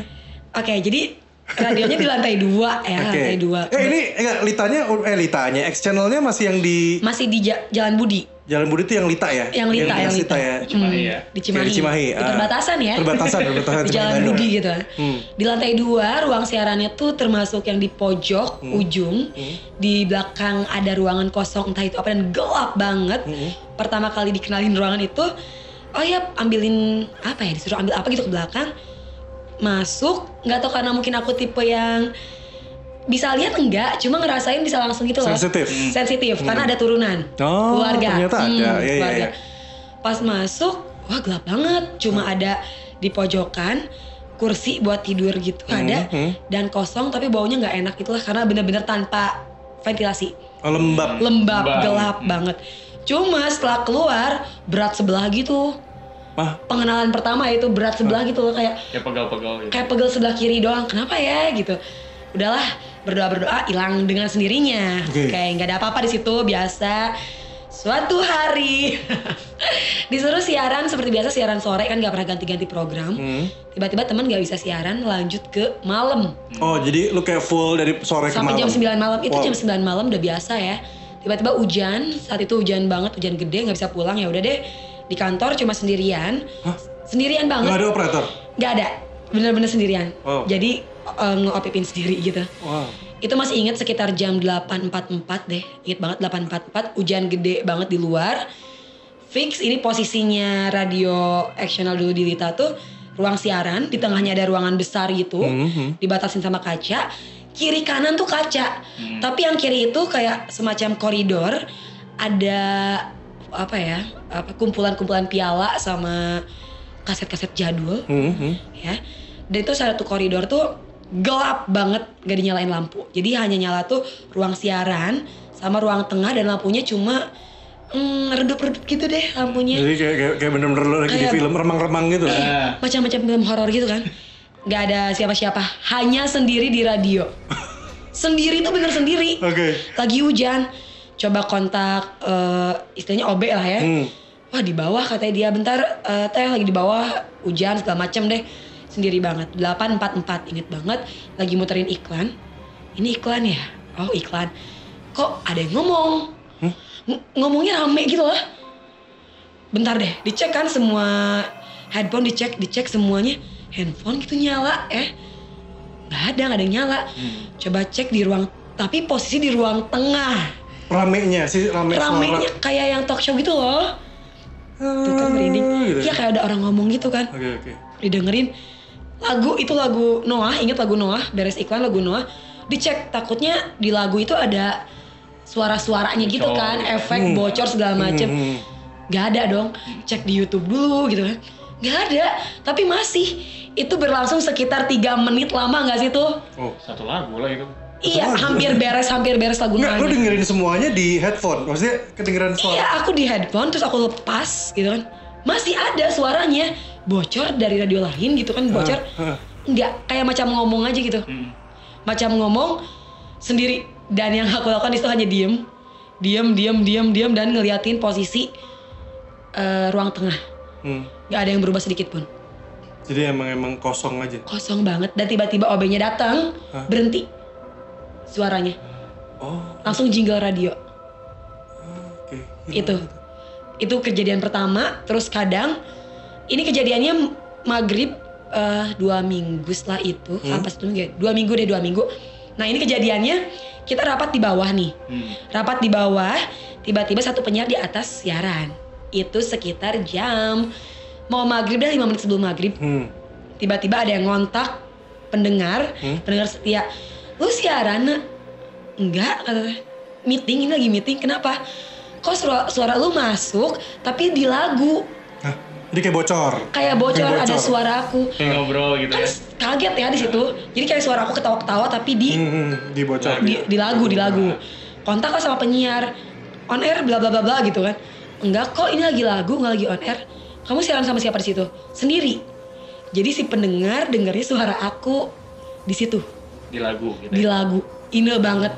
Oke jadi radionya di lantai dua ya Oke. lantai dua. Eh ini enggak Litanya eh Litanya X channelnya masih yang di Masih di Ja- Jalan Budi. Jalan Budi itu yang Lita ya? Yang Lita, yang Lita. ya. Cimahi ya. Di Cimahi. Di Cimahi, Di ah. perbatasan ya. Perbatasan, perbatasan di Jalan. Budi gitu. Hmm. Di lantai dua ruang siarannya tuh termasuk yang di pojok Hmm. ujung. Di belakang ada ruangan kosong entah itu apa dan gelap banget. Hmm. Pertama kali dikenalin ruangan itu, oh ya ambilin apa ya disuruh ambil apa gitu ke belakang. Masuk, nggak tahu karena mungkin aku tipe yang bisa lihat enggak, cuma ngerasain bisa langsung gitu loh. Sensitif. Sensitif karena ada turunan. Oh, keluarga. ternyata ada. Iya, iya, keluarga. iya. Pas masuk, wah gelap banget. Cuma ada di pojokan kursi buat tidur gitu ada hmm. dan kosong tapi baunya nggak enak itulah karena bener-bener tanpa ventilasi Oh, lembab. lembab Lembab. gelap Hmm. banget cuma setelah keluar berat sebelah gitu Mah, pengenalan pertama itu berat sebelah gitu loh kayak Kayak pegal-pegal gitu. kayak pegel sebelah kiri doang. Kenapa ya gitu. Udahlah berdoa berdoa hilang dengan sendirinya. Oke. kayak nggak ada apa-apa di situ biasa. Suatu hari disuruh siaran seperti biasa siaran sore kan nggak pernah ganti-ganti program. Hmm. tiba-tiba teman nggak bisa siaran lanjut ke malam. Oh, jadi lu kayak full dari sore ke sampai malam. jam 9 malam. Itu Wow. jam 9 malam udah biasa ya. Tiba-tiba hujan saat itu hujan banget hujan gede nggak bisa pulang. Ya udah deh di kantor cuma sendirian. Hah? sendirian banget. Nggak ada operator. nggak ada. Bener-bener sendirian. Wow. jadi uh, nge-opipin sendiri gitu. Wow. itu masih inget sekitar jam 8.44 deh. Inget banget 8.44 hujan gede banget di luar. Fix ini posisinya radio actional dulu di Lita tuh ruang siaran. Di tengahnya ada ruangan besar gitu. Mhm. dibatasin sama kaca. Kiri kanan tuh kaca. Tapi yang kiri itu kayak semacam koridor. Ada apa ya apa kumpulan-kumpulan piala sama kaset-kaset jadul Mhm. ya dan itu satu koridor tuh gelap banget gak dinyalain lampu jadi hanya nyala tuh ruang siaran sama ruang tengah dan lampunya cuma mm, redup-redup gitu deh lampunya Jadi kayak kayak, kayak bener-bener lagi di Kayak- film remang-remang gitu. Nah, macam-macam film horor gitu kan nggak ada siapa-siapa hanya sendiri di radio Sendiri tuh bener sendiri. Oke. Lagi hujan. Coba kontak eh, istilahnya OB lah ya. Hmm. Wah di bawah katanya dia. Bentar eh, teh lagi di bawah hujan segala macem deh. Sendiri banget. 844 inget banget. Lagi muterin iklan. Ini iklan ya? Oh iklan. Kok ada yang ngomong? Ng- ngomongnya rame gitu loh. Bentar deh dicek kan semua headphone dicek dicek semuanya. Handphone gitu nyala eh. Nggak ada nggak ada yang nyala. Coba cek di ruang tapi posisi di ruang tengah Ramenya sih rame ramenya kayak yang talk show gitu loh. Tuh kan merinding. Gitu. iya kayak ada orang ngomong gitu kan. Oke oke. didengerin. Lagu itu lagu Noah inget lagu Noah? Beres iklan lagu Noah. Dicek takutnya di lagu itu ada suara-suaranya gitu kan efek bocor segala macem. Hmm. nggak ada dong. Cek di YouTube dulu gitu kan. Nggak ada. Tapi masih. Itu berlangsung sekitar tiga menit lama nggak sih tuh? Oh. Satu lagu lah itu. Iya hampir beres hampir beres lagu Enggak, lu dengerin semuanya di headphone. Maksudnya kedengeran Iya, suara. aku di headphone terus aku lepas gitu kan. Masih ada suaranya bocor dari radio lain gitu kan bocor. Hah. Enggak, kayak macam ngomong aja gitu. Hmm. Macam ngomong sendiri dan yang aku lakukan itu hanya diem. Diem, diem, diem, diem dan ngeliatin posisi eh, ruang tengah. Hmm. Gak ada yang berubah sedikit pun. Jadi emang emang kosong aja. Kosong banget dan tiba-tiba OB-nya datang, berhenti suaranya. Oh, Langsung jingle radio. oke. itu itu kejadian pertama terus kadang ini kejadiannya maghrib eh, dua minggu setelah itu apa satu minggu ya? dua minggu deh dua minggu nah ini kejadiannya kita rapat di bawah nih Hmm. rapat di bawah tiba-tiba satu penyiar di atas siaran itu sekitar jam mau maghrib dah lima menit sebelum maghrib Hmm. tiba-tiba ada yang ngontak pendengar pendengar setia lu siaran nak?" enggak katanya meeting ini lagi meeting. Kenapa? Kok suara, suara lu masuk tapi di lagu. Hah, jadi kayak bocor. kayak bocor, Kayak ada suara aku. Kayak ngobrol gitu kan ya. kaget ya di situ. Jadi kayak suara aku ketawa-ketawa tapi di Hmm, hmm, di bocor. di, di lagu di lagu. Kontak lah sama penyiar. On air bla bla bla bla gitu kan. Enggak kok ini lagi lagu nggak lagi on air. Kamu siaran sama siapa di situ? Sendiri. Jadi si pendengar dengarnya suara aku di situ Di lagu gitu. di ya. lagu ine banget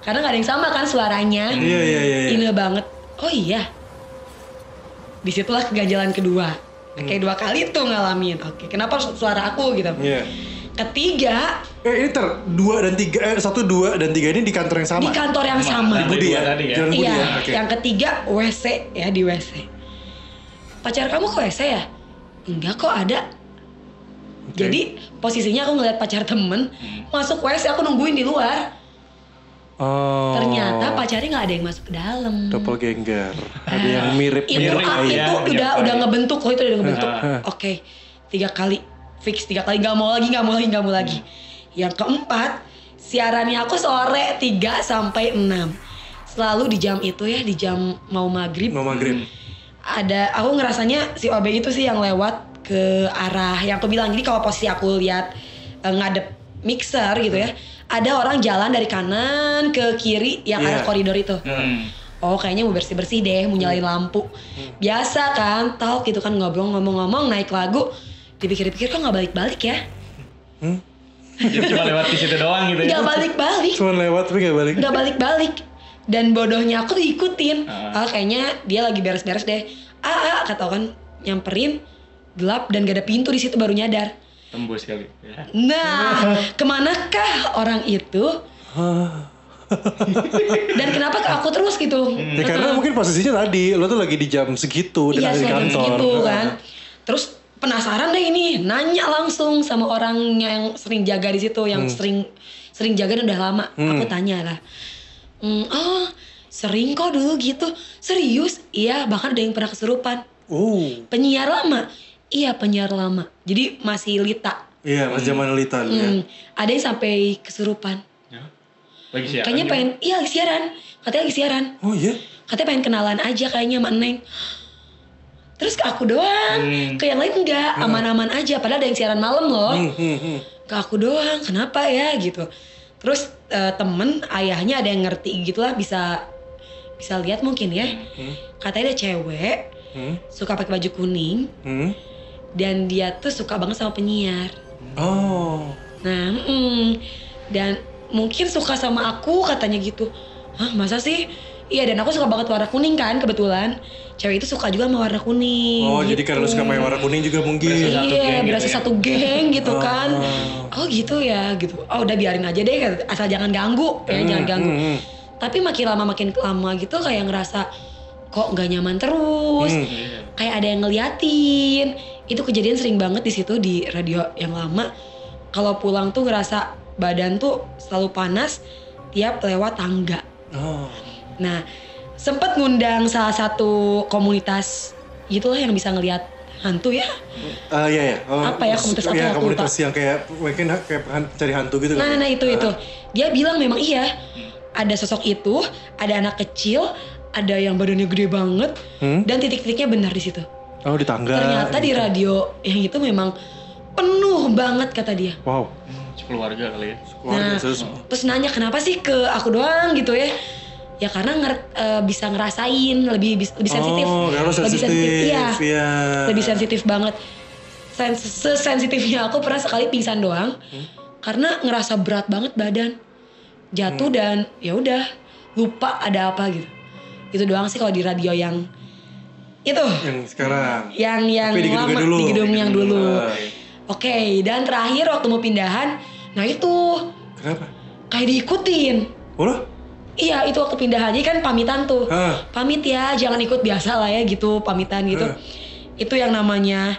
karena nggak ada yang sama kan suaranya Iya iya iya. iya. ine banget oh iya di situlah keganjalan kedua kayak dua kali tuh ngalamin oke kenapa suara aku gitu Iya. ketiga Eh ini ter dua dan tiga eh satu dua dan tiga ini di kantor yang sama. di kantor yang Sama. sama Budi Dua ya. tadi ya? Jalan Budi Iya, ya. Oke. yang ketiga WC ya di WC. Pacar kamu ke WC ya? Enggak kok ada. Oke. Jadi posisinya aku ngeliat pacar temen masuk WC aku nungguin di luar. Oh. Ternyata pacarnya nggak ada yang masuk ke dalam. doppelganger. Ada yang mirip Itu mirip ah, itu iya, udah iya. udah ngebentuk loh itu udah ngebentuk. Oke, tiga kali fix tiga kali nggak mau lagi nggak mau lagi nggak mau lagi. Yang keempat siarannya aku sore 3 sampai 6 Selalu di jam itu ya di jam mau maghrib mau maghrib. ada aku ngerasanya si OB itu sih yang lewat ke arah yang aku bilang. Jadi kalau posisi aku lihat eh, ngadep mixer gitu ya ada orang jalan dari kanan ke kiri yang Iya. arah koridor itu. Hmm. oh kayaknya mau bersih bersih deh mau nyalain lampu. Biasa kan tau gitu kan ngobrol ngomong-ngomong naik lagu dipikir-pikir kok nggak balik-balik ya? Jadi cuma lewat di situ doang gitu ya. nggak balik-balik. Cuman lewat tapi nggak balik. nggak balik-balik. Dan bodohnya aku diikutin Ah. ah kayaknya dia lagi beres-beres deh. Ah, ah kata kan nyamperin gelap dan gak ada pintu di situ baru nyadar. Tembus kali. Ya. nah ke manakah orang itu? Dan kenapa ke aku terus gitu? Ya karena mungkin posisinya tadi lo tuh lagi di jam segitu dan iya di kantor. gitu Heeh. kan. Terus penasaran deh ini nanya langsung sama orangnya yang sering jaga di situ yang sering sering jaga dan udah lama. Aku tanya lah. "Hmm, oh sering kok dulu gitu? Serius? Iya bahkan ada yang pernah kesurupan. Uh, penyiar lama iya penyiar lama. Jadi masih lita. Iya pas zaman Lita ya. Hmm, ada yang sampai kesurupan. Ya. Lagi siaran. kayaknya pengen iya lagi siaran. Katanya lagi siaran. Oh iya. katanya pengen kenalan aja kayaknya sama Neng. Terus ke aku doang. Hmm. ke yang lain enggak. Aman-aman aja. Padahal ada yang siaran malam loh. Hmm, hmm, hmm. ke aku doang. Kenapa ya gitu. Terus eh, temen ayahnya ada yang ngerti gitulah bisa bisa lihat mungkin ya. Katanya ada cewek. Hmm, suka pakai baju kuning. Hmm. Dan dia tuh suka banget sama penyiar Oh. nah mm, dan mungkin suka sama aku katanya gitu hah masa sih iya dan aku suka banget warna kuning kan kebetulan cewek itu suka juga sama warna kuning Oh, jadi gitu. karena lu suka main warna kuning juga mungkin. Berasa satu iya, geng gitu berasa ya. satu geng gitu kan. Oh gitu ya, gitu. Oh udah biarin aja deh, asal jangan ganggu, ya jangan ganggu. hmm, hmm. Tapi makin lama makin lama gitu kayak ngerasa kok nggak nyaman terus, Hmm. kayak ada yang ngeliatin. Itu kejadian sering banget di situ di radio yang lama. Kalau pulang tuh ngerasa badan tuh selalu panas tiap lewat tangga. Oh. Nah, sempet ngundang salah satu komunitas gitulah yang bisa ngelihat hantu ya. Ah, iya ya. Oh, Apa ya, komunitas apa Iya, ya, aku komunitas yang kayak mungkin kayak cari hantu gitu Nah, kan. nah, nah, itu itu. Dia bilang memang iya. Ada sosok itu, ada anak kecil, ada yang badannya gede banget, Hmm? dan titik-titiknya benar di situ. Oh, di tangga. Ternyata di radio yang itu memang penuh banget kata dia. Wow. Keluarga kali ya. Keluarga Nah, terus terus nanya kenapa sih ke aku doang gitu ya? Ya karena nger- eh, bisa ngerasain lebih bis- lebih sensitif. Oh, karena lebih sensitif. iya. Iya. Lebih sensitif banget. Sens sesensitifnya aku pernah sekali pingsan doang karena ngerasa berat banget badan. Jatuh dan ya udah lupa ada apa gitu. Itu doang sih kalau di radio yang itu Yang sekarang. yang yang Tapi di lama dulu. di gedung yang dulu. Oke, dan terakhir waktu mau pindahan, nah itu Kenapa? kayak diikutin. Lo? Iya itu waktu pindahan Jadi kan pamitan tuh Hah. Pamit ya jangan ikut biasa lah ya gitu Pamitan gitu Hah. Itu yang namanya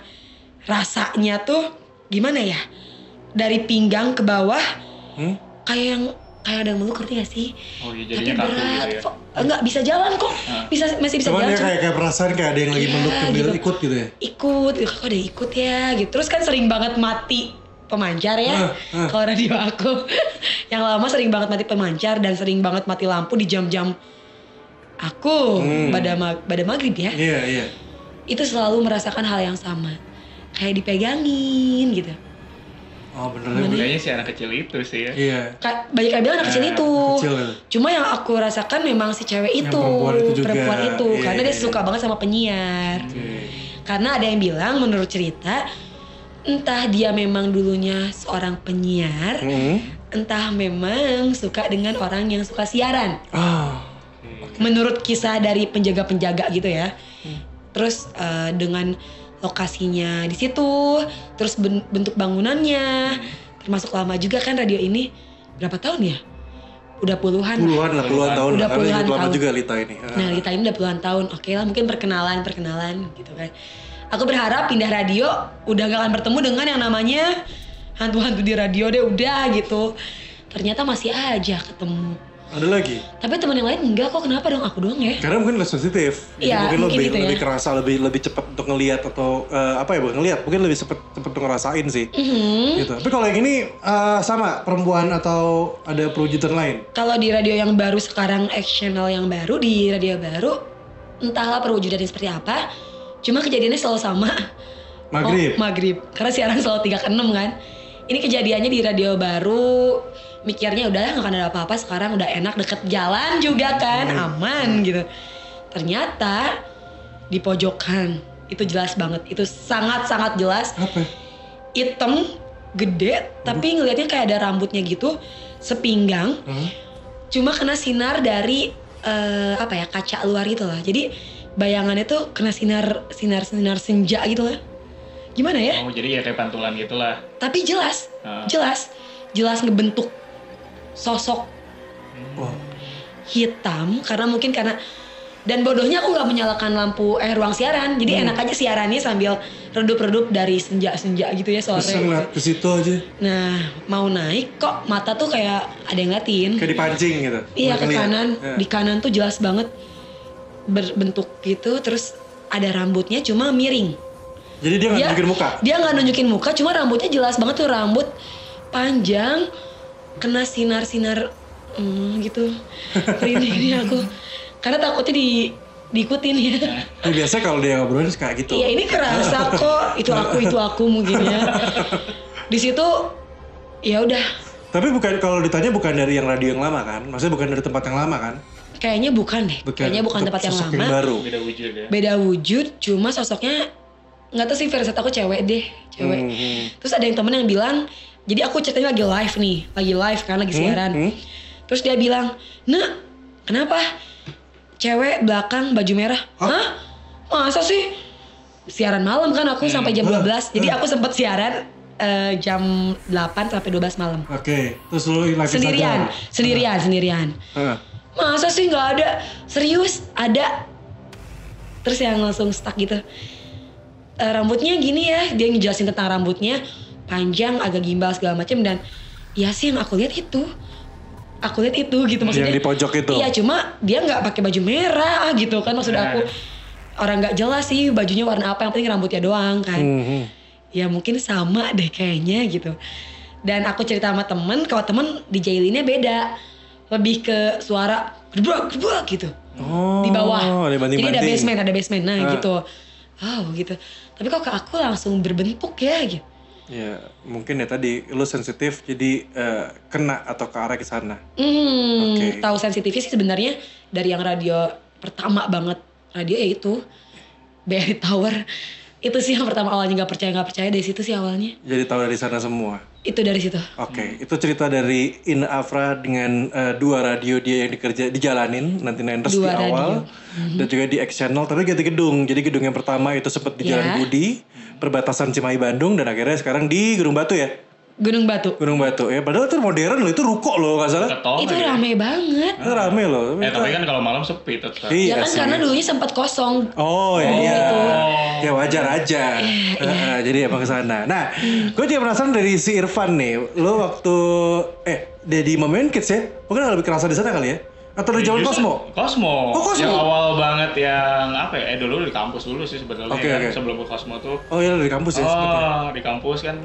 Rasanya tuh Gimana ya Dari pinggang ke bawah Hmm? Kayak yang Kayak ada yang meluk ngerti gak sih Oh iya Tapi jadinya berat gitu ya. kok. Enggak bisa jalan kok bisa Masih bisa Cuman jalan dia cuma kayak kayak perasaan kayak ada yang lagi Iya, meluk sambil gitu. ikut gitu ya. Ikut gitu. Kok ada ikut ya gitu Terus kan sering banget mati pemancar ya Hah, hah. Kalau radio aku Yang lama sering banget mati pemancar Dan sering banget mati lampu di jam-jam Aku Hmm. pada ma- pada maghrib ya Iya, iya. itu selalu merasakan hal yang sama kayak dipegangin gitu Oh, bener ya. Kayaknya si anak kecil itu sih ya. Iya. Ka- banyak yang bilang anak kecil itu kecil cuma yang aku rasakan memang si cewek Yang itu perempuan itu juga. perempuan itu Iya, karena dia iya. suka banget sama penyiar Oke. karena ada yang bilang menurut cerita entah dia memang dulunya seorang penyiar Hmm. entah memang suka dengan orang yang suka siaran Ah. menurut kisah dari penjaga-penjaga gitu ya. Terus eh, dengan lokasinya di situ, terus ben- bentuk bangunannya, termasuk lama juga kan radio ini berapa tahun ya? Udah puluhan. Puluhan lah, puluhan tahun. Udah puluhan hidup lama tahun. juga Lita ini. Ah. Nah kita ini udah puluhan tahun, oke lah mungkin perkenalan perkenalan gitu kan. Aku berharap pindah radio udah gak akan bertemu dengan yang namanya hantu-hantu di radio deh udah gitu. Ternyata masih aja ketemu. Ada lagi. Tapi teman yang lain enggak kok kenapa dong aku doang ya? Karena mungkin lebih sensitif. Jadi Iya, mungkin, mungkin lebih gitu ya. lebih kerasa, lebih lebih cepat untuk ngelihat atau eh, apa ya bukan ngelihat, mungkin lebih cepat cepat untuk ngerasain sih. Mhm. Gitu. Tapi kalau yang ini eh, sama perempuan atau ada perwujudan lain? Kalau di radio yang baru sekarang channel yang baru di radio baru entahlah perwujudannya seperti apa. Cuma kejadiannya selalu sama. Maghrib. Oh, maghrib. Karena siaran selalu 3 ke 6 kan. Ini kejadiannya di radio baru mikirnya udah nggak akan ada apa-apa sekarang udah enak deket jalan juga kan aman gitu ternyata di pojokan itu jelas banget itu sangat sangat jelas Apa? hitam gede tapi ngelihatnya kayak ada rambutnya gitu sepinggang Hmm? cuma kena sinar dari eh, apa ya kaca luar gitu lah jadi bayangannya tuh kena sinar sinar sinar senja gitu lah gimana ya Oh jadi ya kayak pantulan gitulah. tapi jelas Ah. jelas jelas ngebentuk sosok Wah. hitam karena mungkin karena dan bodohnya aku nggak menyalakan lampu eh ruang siaran jadi enak aja siarannya sambil redup-redup dari senja-senja gitu ya sore ngeliat ke situ aja, nah mau naik kok mata tuh kayak ada yang ngeliatin kayak dipancing gitu. Iya ke kanan, Ya. di kanan tuh jelas banget berbentuk gitu, terus ada rambutnya cuma miring. Jadi dia nggak nunjukin muka. Dia nggak nunjukin muka, cuma rambutnya jelas banget tuh rambut panjang, kena sinar-sinar hmm, gitu. Merinding ini aku, karena takutnya di diikutin ya. Tapi biasanya kalau dia ngobrolin kayak gitu. Iya ini kerasa kok, itu aku itu aku mungkin ya. Di situ ya udah Tapi bukan kalau ditanya bukan dari yang radio yang lama kan? Maksudnya bukan dari tempat yang lama kan? kayaknya bukan deh, kayaknya bukan tempat yang sosok lama. baru. Beda wujud ya. beda wujud cuma sosoknya nggak tahu sih versi aku cewek deh cewek Hmm, hmm. terus ada yang temen yang bilang jadi aku ceritanya lagi live nih lagi live kan lagi siaran. hmm. terus dia bilang nak kenapa? Cewek belakang baju merah. Hah? Masa sih? Siaran malam kan aku sampai jam 12 jadi aku sempat siaran eh, jam 8 sampai 12 malam. Oke, terus lu lagi sendirian sendirian sendirian. Heeh. masa sih nggak ada? Serius ada. Terus yang langsung stuck gitu. Eh, rambutnya gini ya dia ngejelasin tentang rambutnya panjang agak gimbal segala macam dan ya sih yang aku lihat itu. Aku lihat itu gitu maksudnya Yang di pojok itu. iya cuma dia nggak pakai baju merah gitu kan maksud Nah. aku. Orang nggak jelas sih bajunya warna apa yang penting rambutnya doang kan. Hmm. ya mungkin sama deh kayaknya gitu. Dan aku cerita sama temen kalau temen di jailinnya beda. Lebih ke suara gebrak gebrak gitu. Oh, di bawah. jadi ada basement ada basement nah Ah. gitu. Wow gitu. Tapi kok ke aku langsung berbentuk ya gitu Ya, mungkin ya tadi lu sensitif jadi eh, kena atau ke arah ke sana. hmm Oke. tahu sensitifnya sih sebenarnya dari yang radio pertama banget radio ya itu BRI Tower itu sih yang pertama awalnya nggak percaya nggak percaya dari situ sih awalnya Jadi tahu dari sana semua. Itu dari situ Oke, itu cerita dari In Afra dengan eh, dua radio dia yang dikerja dijalanin nanti Niners di Dua awal dan juga di X Channel tapi ganti gedung. Jadi gedung yang pertama itu sempat di Jalan Ya. Budi, perbatasan Cimahi Bandung dan akhirnya sekarang di Gunung Batu ya. Gunung Batu Gunung Batu ya. Padahal itu modern loh, itu ruko loh nggak salah. Ketol itu rame banget Itu rame loh. Eh tapi kan kalau malam sepi tetap. Iya ya kan sih. karena dulunya sempat kosong Oh, ya, iya. gitu. Ya wajar aja. Heeh, jadi emang ke sana. Nah, gue juga penasaran dari si Irfan nih. Lo waktu eh Dedi Momen Kids ya? Mungkin lebih kerasa di sana kali ya? Atau di Jawa Justru- Cosmo? Cosmo. Oh, Cosmo. Yang awal banget yang apa ya? Eh dulu di kampus dulu sih sebetulnya Oke, kan. oke. Sebelum ke Cosmo tuh. Oh iya dari kampus ya? ya? Oh, di kampus kan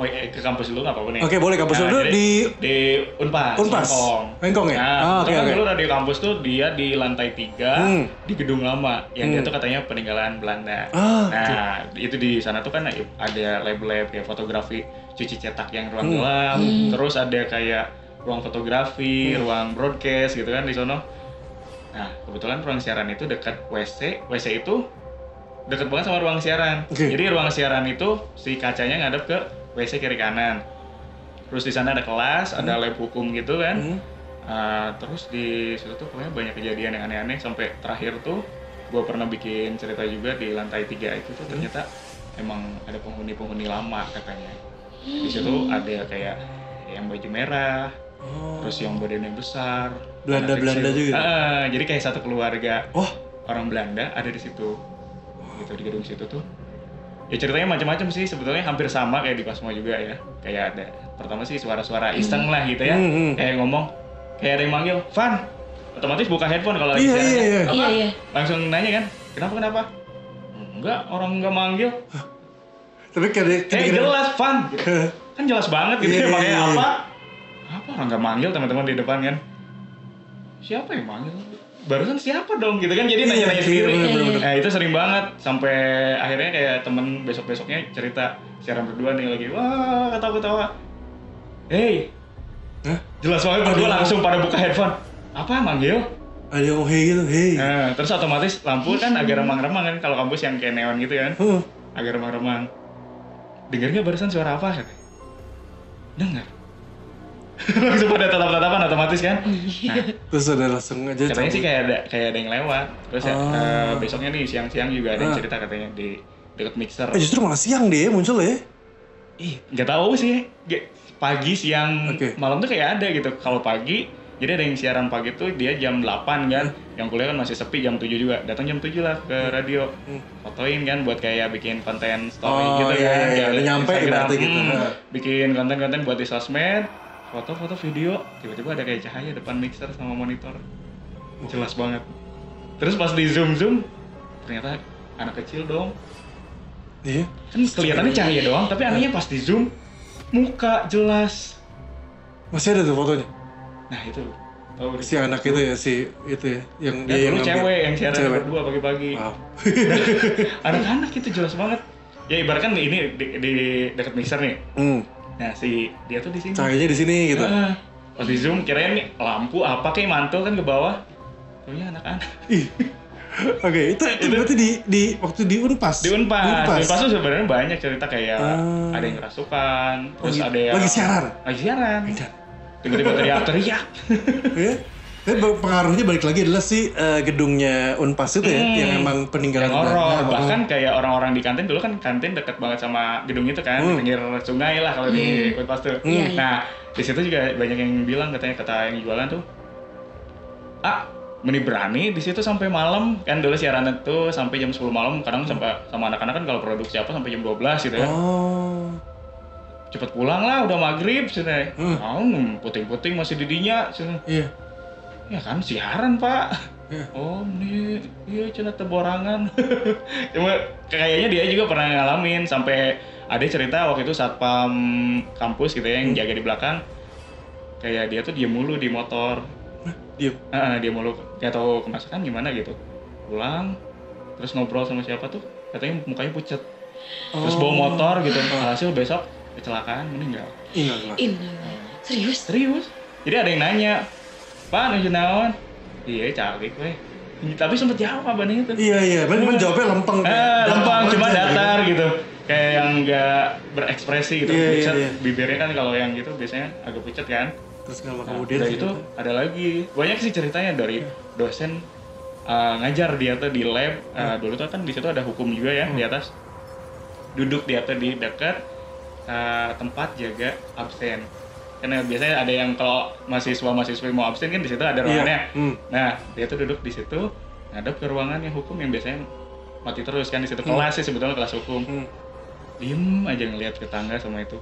mau eh, ke kampus dulu nggak apa-apa nih. Oke, boleh kampus dulu jadi di di Unpas. Unpas? Hongkong. Hongkong ya? Nah, Ah, oke, kebetulan oke. dulu radio kampus tuh dia di lantai tiga Hmm. di gedung lama yang dia Hmm. tuh katanya peninggalan Belanda. Ah, nah, itu di sana tuh kan ada lab-lab kayak fotografi cuci cetak yang ruang Hmm. gelap, terus ada kayak ruang fotografi, Hmm. ruang broadcast gitu kan di sono. Nah, kebetulan ruang siaran itu dekat WC. WC itu dekat banget sama ruang siaran. Oke. Jadi ruang siaran itu si kacanya ngadep ke WC kiri kanan. Terus di sana ada kelas, ada lab hukum gitu kan. Hmm. Ah, terus di situ tuh pokoknya banyak kejadian yang aneh-aneh sampai terakhir tuh gue pernah bikin cerita juga di lantai tiga itu tuh ternyata emang ada penghuni-penghuni lama katanya. Di situ ada kayak yang baju merah, Oh. terus yang badannya besar, Belanda-Belanda anak kecil. juga? Ah, jadi kayak satu keluarga Oh, orang Belanda ada di situ gitu di gedung situ tuh ya ceritanya macam-macam sih sebetulnya hampir sama kayak di Cosmo juga ya kayak ada pertama sih suara-suara iseng lah gitu ya Hmm, hmm. kayak ngomong kayak ada yang manggil Van otomatis buka headphone kalau lagi Iya, iya, kan. iya. Apa? Iya, iya. langsung nanya kan kenapa kenapa enggak orang enggak manggil tapi kayak eh kayak- jelas Van gitu. kan jelas banget gitu Iya, ya makanya iya, iya. apa apa orang nggak manggil teman-teman di depan kan siapa yang manggil barusan siapa dong gitu kan? Jadi Iya, nanya-nanya iya, sendiri bener, bener. nah itu sering banget. Sampai akhirnya kayak temen besok-besoknya cerita siaran berdua nih lagi wah ketawa-ketawa. Hey. Hah? jelas banget berdua langsung pada buka headphone. Apa manggil? Ada yang oh hey gitu, hey. nah, terus otomatis lampu kan agak remang-remang kan kalau kampus yang kayak neon gitu kan. Huh. agak remang-remang. Dengar nggak barusan suara apa? katanya dengar langsung pada tatap-tatapan otomatis kan? Nah, Terus ada langsung aja katanya sih kayak ada kayak ada yang lewat. Terus ya, Oh. eh, besoknya nih siang-siang juga ada yang Ah. cerita katanya di dekat mixer. Eh justru malah siang deh muncul ya. ih nggak tahu sih. Pagi siang Oke. malam tuh kayak ada gitu. Kalau pagi jadi ada yang siaran pagi tuh dia jam 8 kan. Hmm. yang kuliah kan masih sepi jam 7 juga. Datang jam 7 lah ke radio. Hmm. fotoin kan buat kayak bikin konten story Oh, gitu iya, kan. iya, udah nyampe gitu. hmm, bikin konten-konten buat di sosmed foto-foto video. Tiba-tiba ada kayak cahaya depan mixer sama monitor. Jelas banget. Terus pas di zoom zoom ternyata anak kecil dong. Iya. kan kelihatannya cahaya doang tapi anehnya pas di zoom muka jelas. Masih ada tuh fotonya. nah itu. Tahu Si anak itu ya si itu ya yang Ya, dia yang cewek yang siaran Cewek. berdua pagi-pagi. Wow. anak-anak itu jelas banget. Ya ibaratkan ini di, di dekat mixer nih. Hmm. Nah si dia tuh di sini Cahayanya di sini gitu. Ah, pas di zoom kirain nih lampu apa kayak mantul kan ke bawah Taunya anak-anak Ih. Oke, itu, itu berarti di di waktu di Unpas. Di Unpas, di Unpas. Unpas, tuh sebenarnya banyak cerita kayak Ah. ada yang kerasukan, terus gitu. ada yang Lagi siaran? Lagi siaran. Tiba-tiba teriak-teriak. Tapi pengaruhnya balik lagi adalah si eh, gedungnya Unpas itu ya, Hmm. yang emang peninggalan yang horor. Belanda. Bahkan kayak orang-orang di kantin dulu kan kantin dekat banget sama gedung itu kan, Hmm. pinggir sungai lah kalau di Unpas tuh. Iya, iya. Nah, di situ juga banyak yang bilang katanya kata yang jualan tuh, ah meni berani di situ sampai malam kan dulu siaran itu sampai jam 10 malam kadang sampai sama anak-anak kan kalau produksi apa sampai jam 12 gitu ya Oh. cepet pulang lah udah maghrib sini Hmm. hmm. puting-puting masih didinya sini Iya. Ya kan siaran pak Iya. oh ini iya cina teborangan cuma kayaknya dia juga pernah ngalamin sampai ada cerita waktu itu satpam kampus gitu ya yang jaga di belakang kayak dia tuh diem mulu di motor Diem. Ah, dia mulu nggak tahu kemasakan gimana gitu pulang terus ngobrol sama siapa tuh katanya mukanya pucet terus Oh. bawa motor gitu hasil besok kecelakaan meninggal. Inna. Serius? serius jadi ada yang nanya pak nuju naon iya calik weh. Tapi sempet jawab abangnya itu? Iya, iya. Cuman jawabnya lempeng. Eh, lempang Datar cuma datar gitu. Kayak yang nggak berekspresi gitu. Iya, iya, pucet iya. bibirnya kan kalau yang gitu biasanya agak pucet kan. Terus kalau Nah, kemudian udah itu ada lagi. Banyak sih ceritanya dari dosen uh, ngajar dia tuh di lab. Uh, dulu tuh kan di situ ada hukum juga ya di atas. Duduk di atas di dekat uh, tempat jaga absen karena biasanya ada yang kalau mahasiswa mahasiswa mau absen kan di situ ada ruangannya Hmm. nah dia tuh duduk di situ ngadep ke ruangan yang hukum yang biasanya mati terus kan di situ kelas sih sebetulnya kelas hukum Hmm. diem aja ngelihat ke tangga sama itu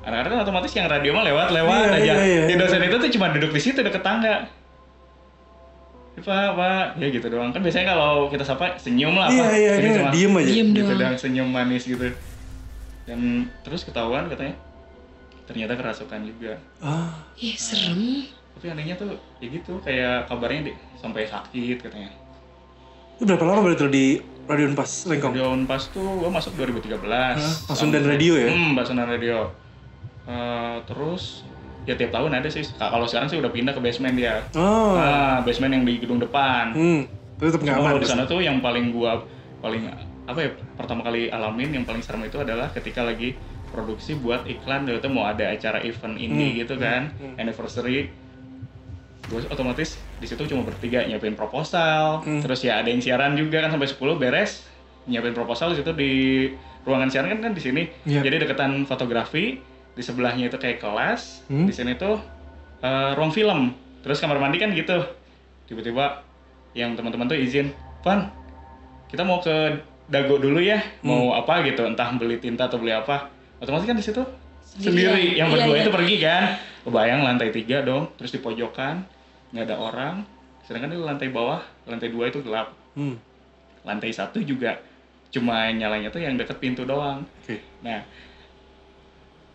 anak-anak kan otomatis yang radio mah lewat-lewat Iya, aja iya, iya, si iya. dosen itu tuh cuma duduk di situ deket tangga Ya, Pak, Pak, ya gitu doang. Kan biasanya kalau kita sapa senyum lah, Pak. iya, iya. cuma Diem aja. Diem gitu doang. doang, senyum manis gitu. Dan terus ketahuan katanya, ternyata kerasukan juga. Ah. Ih, serem. Tapi anehnya tuh, ya gitu, kayak kabarnya di, sampai sakit katanya. Itu berapa lama berarti di Radio Unpas Lengkong? Radio Unpas tuh gua masuk 2013. Hah? Pasundan Radio ya? Hmm, Pasundan Radio. Eh, terus ya tiap tahun ada sih. Ka- Kalau sekarang sih udah pindah ke basement dia. Oh. Nah, basement yang di gedung depan. Hmm. Tapi tetap nggak aman. kalau di sana tuh yang paling gua paling apa ya pertama kali alamin yang paling serem itu adalah ketika lagi produksi buat iklan itu mau ada acara event indie Hmm. gitu kan anniversary gue otomatis di situ cuma bertiga nyiapin proposal Hmm. terus ya ada yang siaran juga kan sampai 10 beres nyiapin proposal di situ di ruangan siaran kan kan di sini Iya. jadi deketan fotografi di sebelahnya itu kayak kelas Hmm. di sini tuh eh, ruang film terus kamar mandi kan gitu tiba-tiba yang teman-teman tuh izin Van kita mau ke Dago dulu ya mau apa gitu entah beli tinta atau beli apa otomatis kan di situ Sendirian. sendiri yang Iya, berdua iya. itu pergi kan kebayang lantai tiga dong terus di pojokan nggak ada orang sedangkan di lantai bawah lantai dua itu gelap Hmm. lantai satu juga cuma nyalanya tuh yang deket pintu doang Oke. Nah,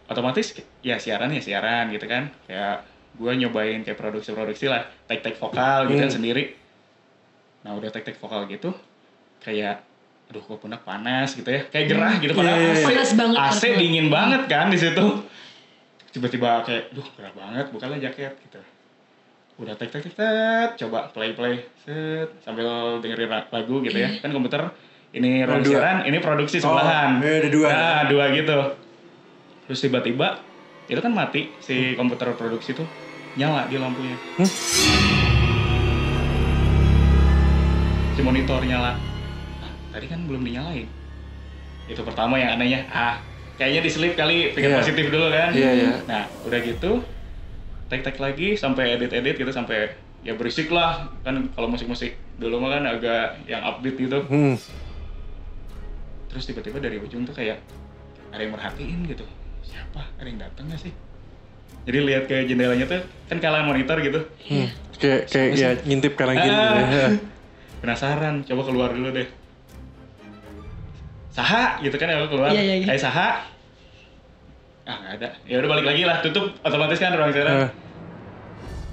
otomatis ya siaran ya siaran gitu kan. Kayak gue nyobain kayak produksi-produksi lah, tek-tek vokal gitu kan Hmm. sendiri. Nah udah tek-tek vokal gitu, kayak aduh kok pundak panas gitu ya, kayak gerah gitu Iya, padahal iya, iya. AC, Panas banget AC harusnya. dingin banget kan di situ. Tiba-tiba kayak, duh gerah banget, bukanlah jaket gitu. Udah tek tek tek tek, coba play play, set sambil dengerin lagu gitu ya. Kan komputer ini ruang siaran, ini produksi sebelahan. Oh, iya, ada dua. Nah, dua gitu. Terus tiba-tiba itu kan mati si komputer produksi tuh nyala di lampunya. Hmm? Si monitor nyala. Tadi kan belum dinyalain. Itu pertama yang anehnya. Ah, kayaknya diselip kali, pikir Iya. positif dulu kan. Iya, iya. Nah, udah gitu tek-tek lagi sampai edit-edit gitu sampai ya berisik lah kan kalau musik-musik dulu mah kan agak yang upbeat gitu Hmm. terus tiba-tiba dari ujung tuh kayak ada yang merhatiin gitu siapa ada yang datang gak sih jadi lihat ke jendelanya tuh kan kalah monitor gitu Hmm. Kayak kayak ya ngintip kanan kiri. Ah. gitu ya. penasaran coba keluar dulu deh saha gitu kan ya keluar Iya, iya, iya. kayak saha ah nggak ada ya udah balik lagi lah tutup otomatis kan ruang siaran Ah.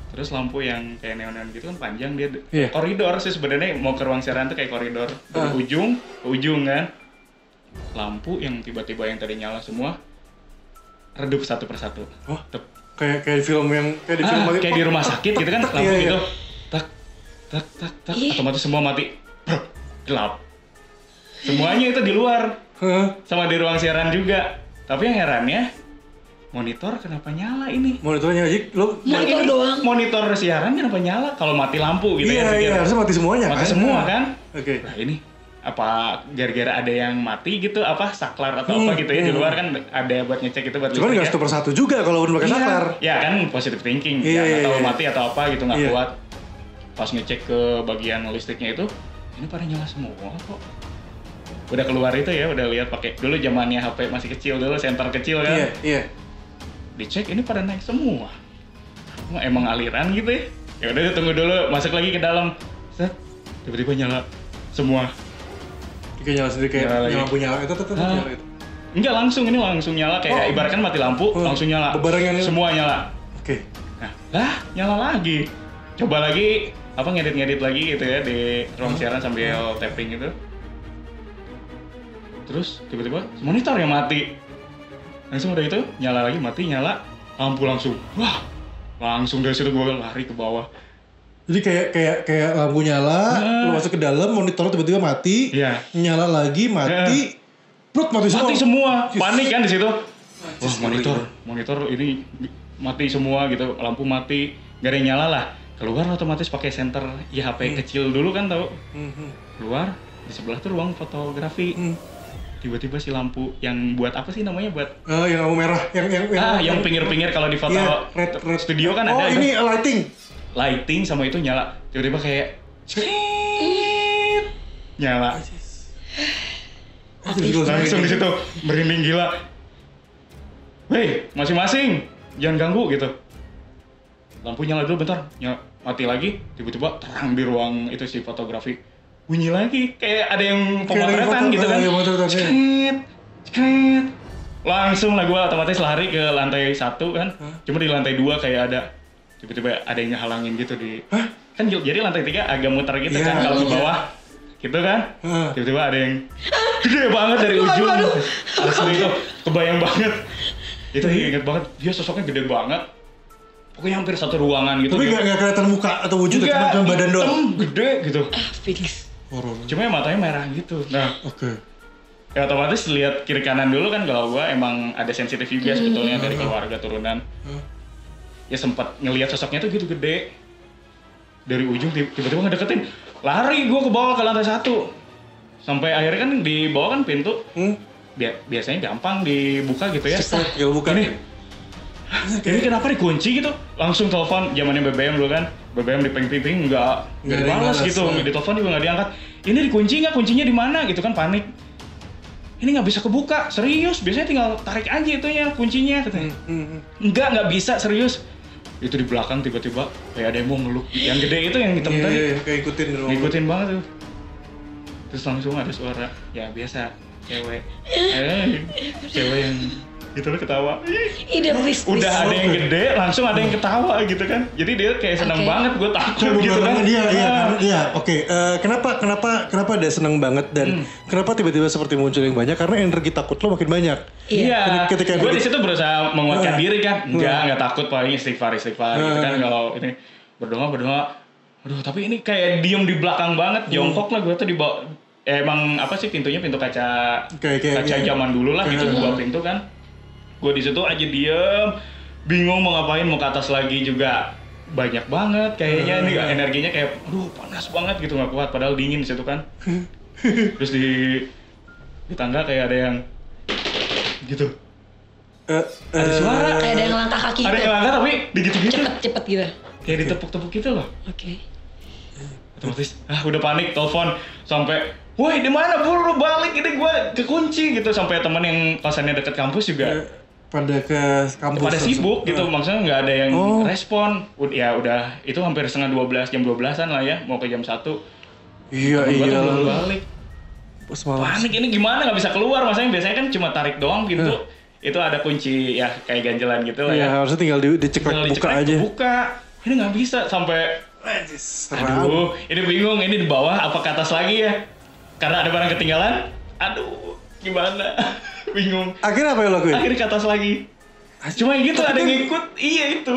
terus lampu yang kayak neon-neon gitu kan panjang dia Iya. koridor sih sebenarnya mau ke ruang siaran tuh kayak koridor dari Ah. ujung ke ujung kan lampu yang tiba-tiba yang tadi nyala semua redup satu persatu Oh, Tep. kayak kayak film yang kayak di film Ah, kayak di rumah sakit gitu kan lampu Iya, iya. gitu tak tak tak tak otomatis semua mati gelap. Semuanya itu di luar sama di ruang siaran juga. Tapi yang herannya monitor kenapa nyala ini? Monitornya aja lo Monitor Ini doang. Monitor siaran kenapa nyala kalau mati lampu gitu iya, ya? iya, harusnya mati semuanya Mati kan? semua kan? Oke. Nah ini apa gara-gara ada yang mati gitu apa saklar atau apa Hmm, gitu ya di hmm. luar kan ada buat ngecek itu buat Cuman listrik nggak ya. satu persatu juga kalau udah pakai Iya. saklar. Ya kan positive thinking. Iya, ya iya, tahu iya. mati atau apa gitu nggak Iya. kuat. Pas ngecek ke bagian listriknya itu, ini pada nyala semua kok. Udah keluar itu ya, udah lihat pakai dulu zamannya HP masih kecil dulu, senter kecil kan. Iya, iya. Dicek ini pada naik semua. Wah, emang aliran gitu ya. Ya udah tunggu dulu, masuk lagi ke dalam. Set, tiba-tiba nyala semua. Kayak nyala sendiri kayak Nyala lagi. nyala lampu nyala itu Ah. nyala itu. Enggak langsung ini langsung nyala kayak Oh. ibaratkan mati lampu Oh. langsung nyala. Bebarengan. Semua nyala. Oke. Nah, lah nyala lagi. Coba lagi apa ngedit-ngedit lagi gitu ya di ruang siaran sambil tapping gitu. Terus tiba-tiba monitor yang mati. Langsung udah itu nyala lagi mati nyala lampu langsung. Wah, langsung dari situ gue lari ke bawah. Jadi kayak kayak kayak lampu nyala, Ah. lu masuk ke dalam, monitor tiba-tiba mati, Iya. nyala lagi, mati, Brut, mati semua. Mati semua, panik kan di situ. Wah monitor, monitor ini mati semua gitu, lampu mati, gak ada yang nyala lah. Keluar otomatis pakai senter ya HP kecil dulu kan tau. Hmm, hmm, Keluar di sebelah tuh ruang fotografi. hmm. Tiba-tiba si lampu yang buat apa sih namanya buat Eh, yang lampu merah, yang yang ah yang pinggir-pinggir kalau di foto Iya, red, red. studio kan oh, ada ini itu. lighting. lighting sama itu nyala. Tiba-tiba kayak nyala. Langsung di situ merinding gila. Weh, masing-masing, jangan ganggu gitu. Lampu nyala dulu bentar, nyala, mati lagi, tiba-tiba terang di ruang itu si fotografi. Bunyi lagi, kayak ada yang pemotretan gitu kan. iya. Cekret, cekret. Langsung lah gue otomatis lari ke lantai satu kan. Cuma di lantai dua kayak ada tiba-tiba ada yang ngehalangin gitu di kan jadi lantai tiga agak muter gitu Iya, kan kalau ke iya. bawah gitu kan tiba-tiba ada yang gede banget dari Aduh, ujung aduh, aduh. asli itu kebayang banget itu inget banget dia sosoknya gede banget pokoknya hampir satu ruangan gitu Tapi nggak nggak kelihatan muka atau wujud, cuma badan doang. hitam, gede gitu Ah, Felix. Horor. cuma ya matanya merah gitu nah Oke. ya otomatis lihat kiri kanan dulu kan kalau gua emang ada sensitif juga sebetulnya dari keluarga turunan Hmm. ya sempat ngelihat sosoknya tuh gitu gede dari ujung ti- tiba-tiba ngedeketin lari gua ke bawah ke lantai satu sampai akhirnya kan di bawah kan pintu Hmm. Bia- biasanya gampang dibuka gitu ya Cepat, tinggal buka. ini ini kenapa dikunci gitu langsung telepon zamannya BBM dulu kan BBM di ping-ping nggak Nggak nggak dibalas balas, gitu ya. di telepon juga nggak diangkat ini dikunci nggak kuncinya di mana gitu kan panik ini nggak bisa kebuka serius biasanya tinggal tarik aja itunya kuncinya katanya Hmm, hmm. Enggak, nggak bisa serius. Itu di belakang tiba-tiba kayak ada yang mau ngeluk. Yang gede itu yang hitam Iya, tadi. iya, kayak ikutin. Ngikutin banget tuh. Terus langsung ada suara, ya biasa, cewek. Eh, cewek yang gitu loh ketawa. Ih, Ide please. Udah ada yang gede, langsung ada yang ketawa gitu kan. Jadi dia kayak seneng Oke. banget, gue takut Coba gitu kan. dia, iya, Ah. iya, oke. Eh, kenapa, kenapa, kenapa dia seneng banget dan Hmm. kenapa tiba-tiba seperti muncul yang banyak? Karena energi takut lo makin banyak. Iya, Ketika- gue di ketika- situ berusaha menguatkan Ah. diri kan, enggak, enggak takut paling istighfar istighfar gitu kan kalau ini berdoa berdoa, aduh tapi ini kayak diem di belakang banget, jongkok lah gue tuh di bawah, eh, emang apa sih pintunya pintu kaca Kayak- kayak- kaca iya. zaman dulu lah gitu dua pintu kan, gue di situ aja diem, bingung mau ngapain mau ke atas lagi juga banyak banget kayaknya ini Ah. energinya kayak aduh panas banget gitu nggak kuat padahal dingin di situ kan terus di di tangga kayak ada yang gitu Eh, Ada eh, suara. Kayak ada yang langkah kaki ada gitu. yang langkah tapi digitu-gitu Cepet-cepet gitu. kayak ditepuk-tepuk gitu loh Oke. otomatis ah udah panik telepon sampai woi di mana buru balik ini gue kekunci gitu sampai teman yang kosannya deket kampus juga eh, pada ke kampus. pada sibuk gitu Eh, maksudnya nggak ada yang Oh. respon Ud- ya udah itu hampir setengah 12 jam 12-an lah ya mau ke jam 1 Iya, Temen iya. belum balik Pas panik ini gimana nggak bisa keluar maksudnya biasanya kan cuma tarik doang pintu itu ada kunci ya kayak ganjelan gitu lah Iya, ya harusnya tinggal di, diceklek buka dicekrek, aja. buka ini nggak bisa sampai. Aduh, ini bingung ini di bawah apa ke atas lagi ya? Karena ada barang ketinggalan. Aduh, gimana? bingung. Akhirnya apa yang lo lakuin? Akhirnya ke atas lagi. Cuma gitu ada yang ikut. Iya itu.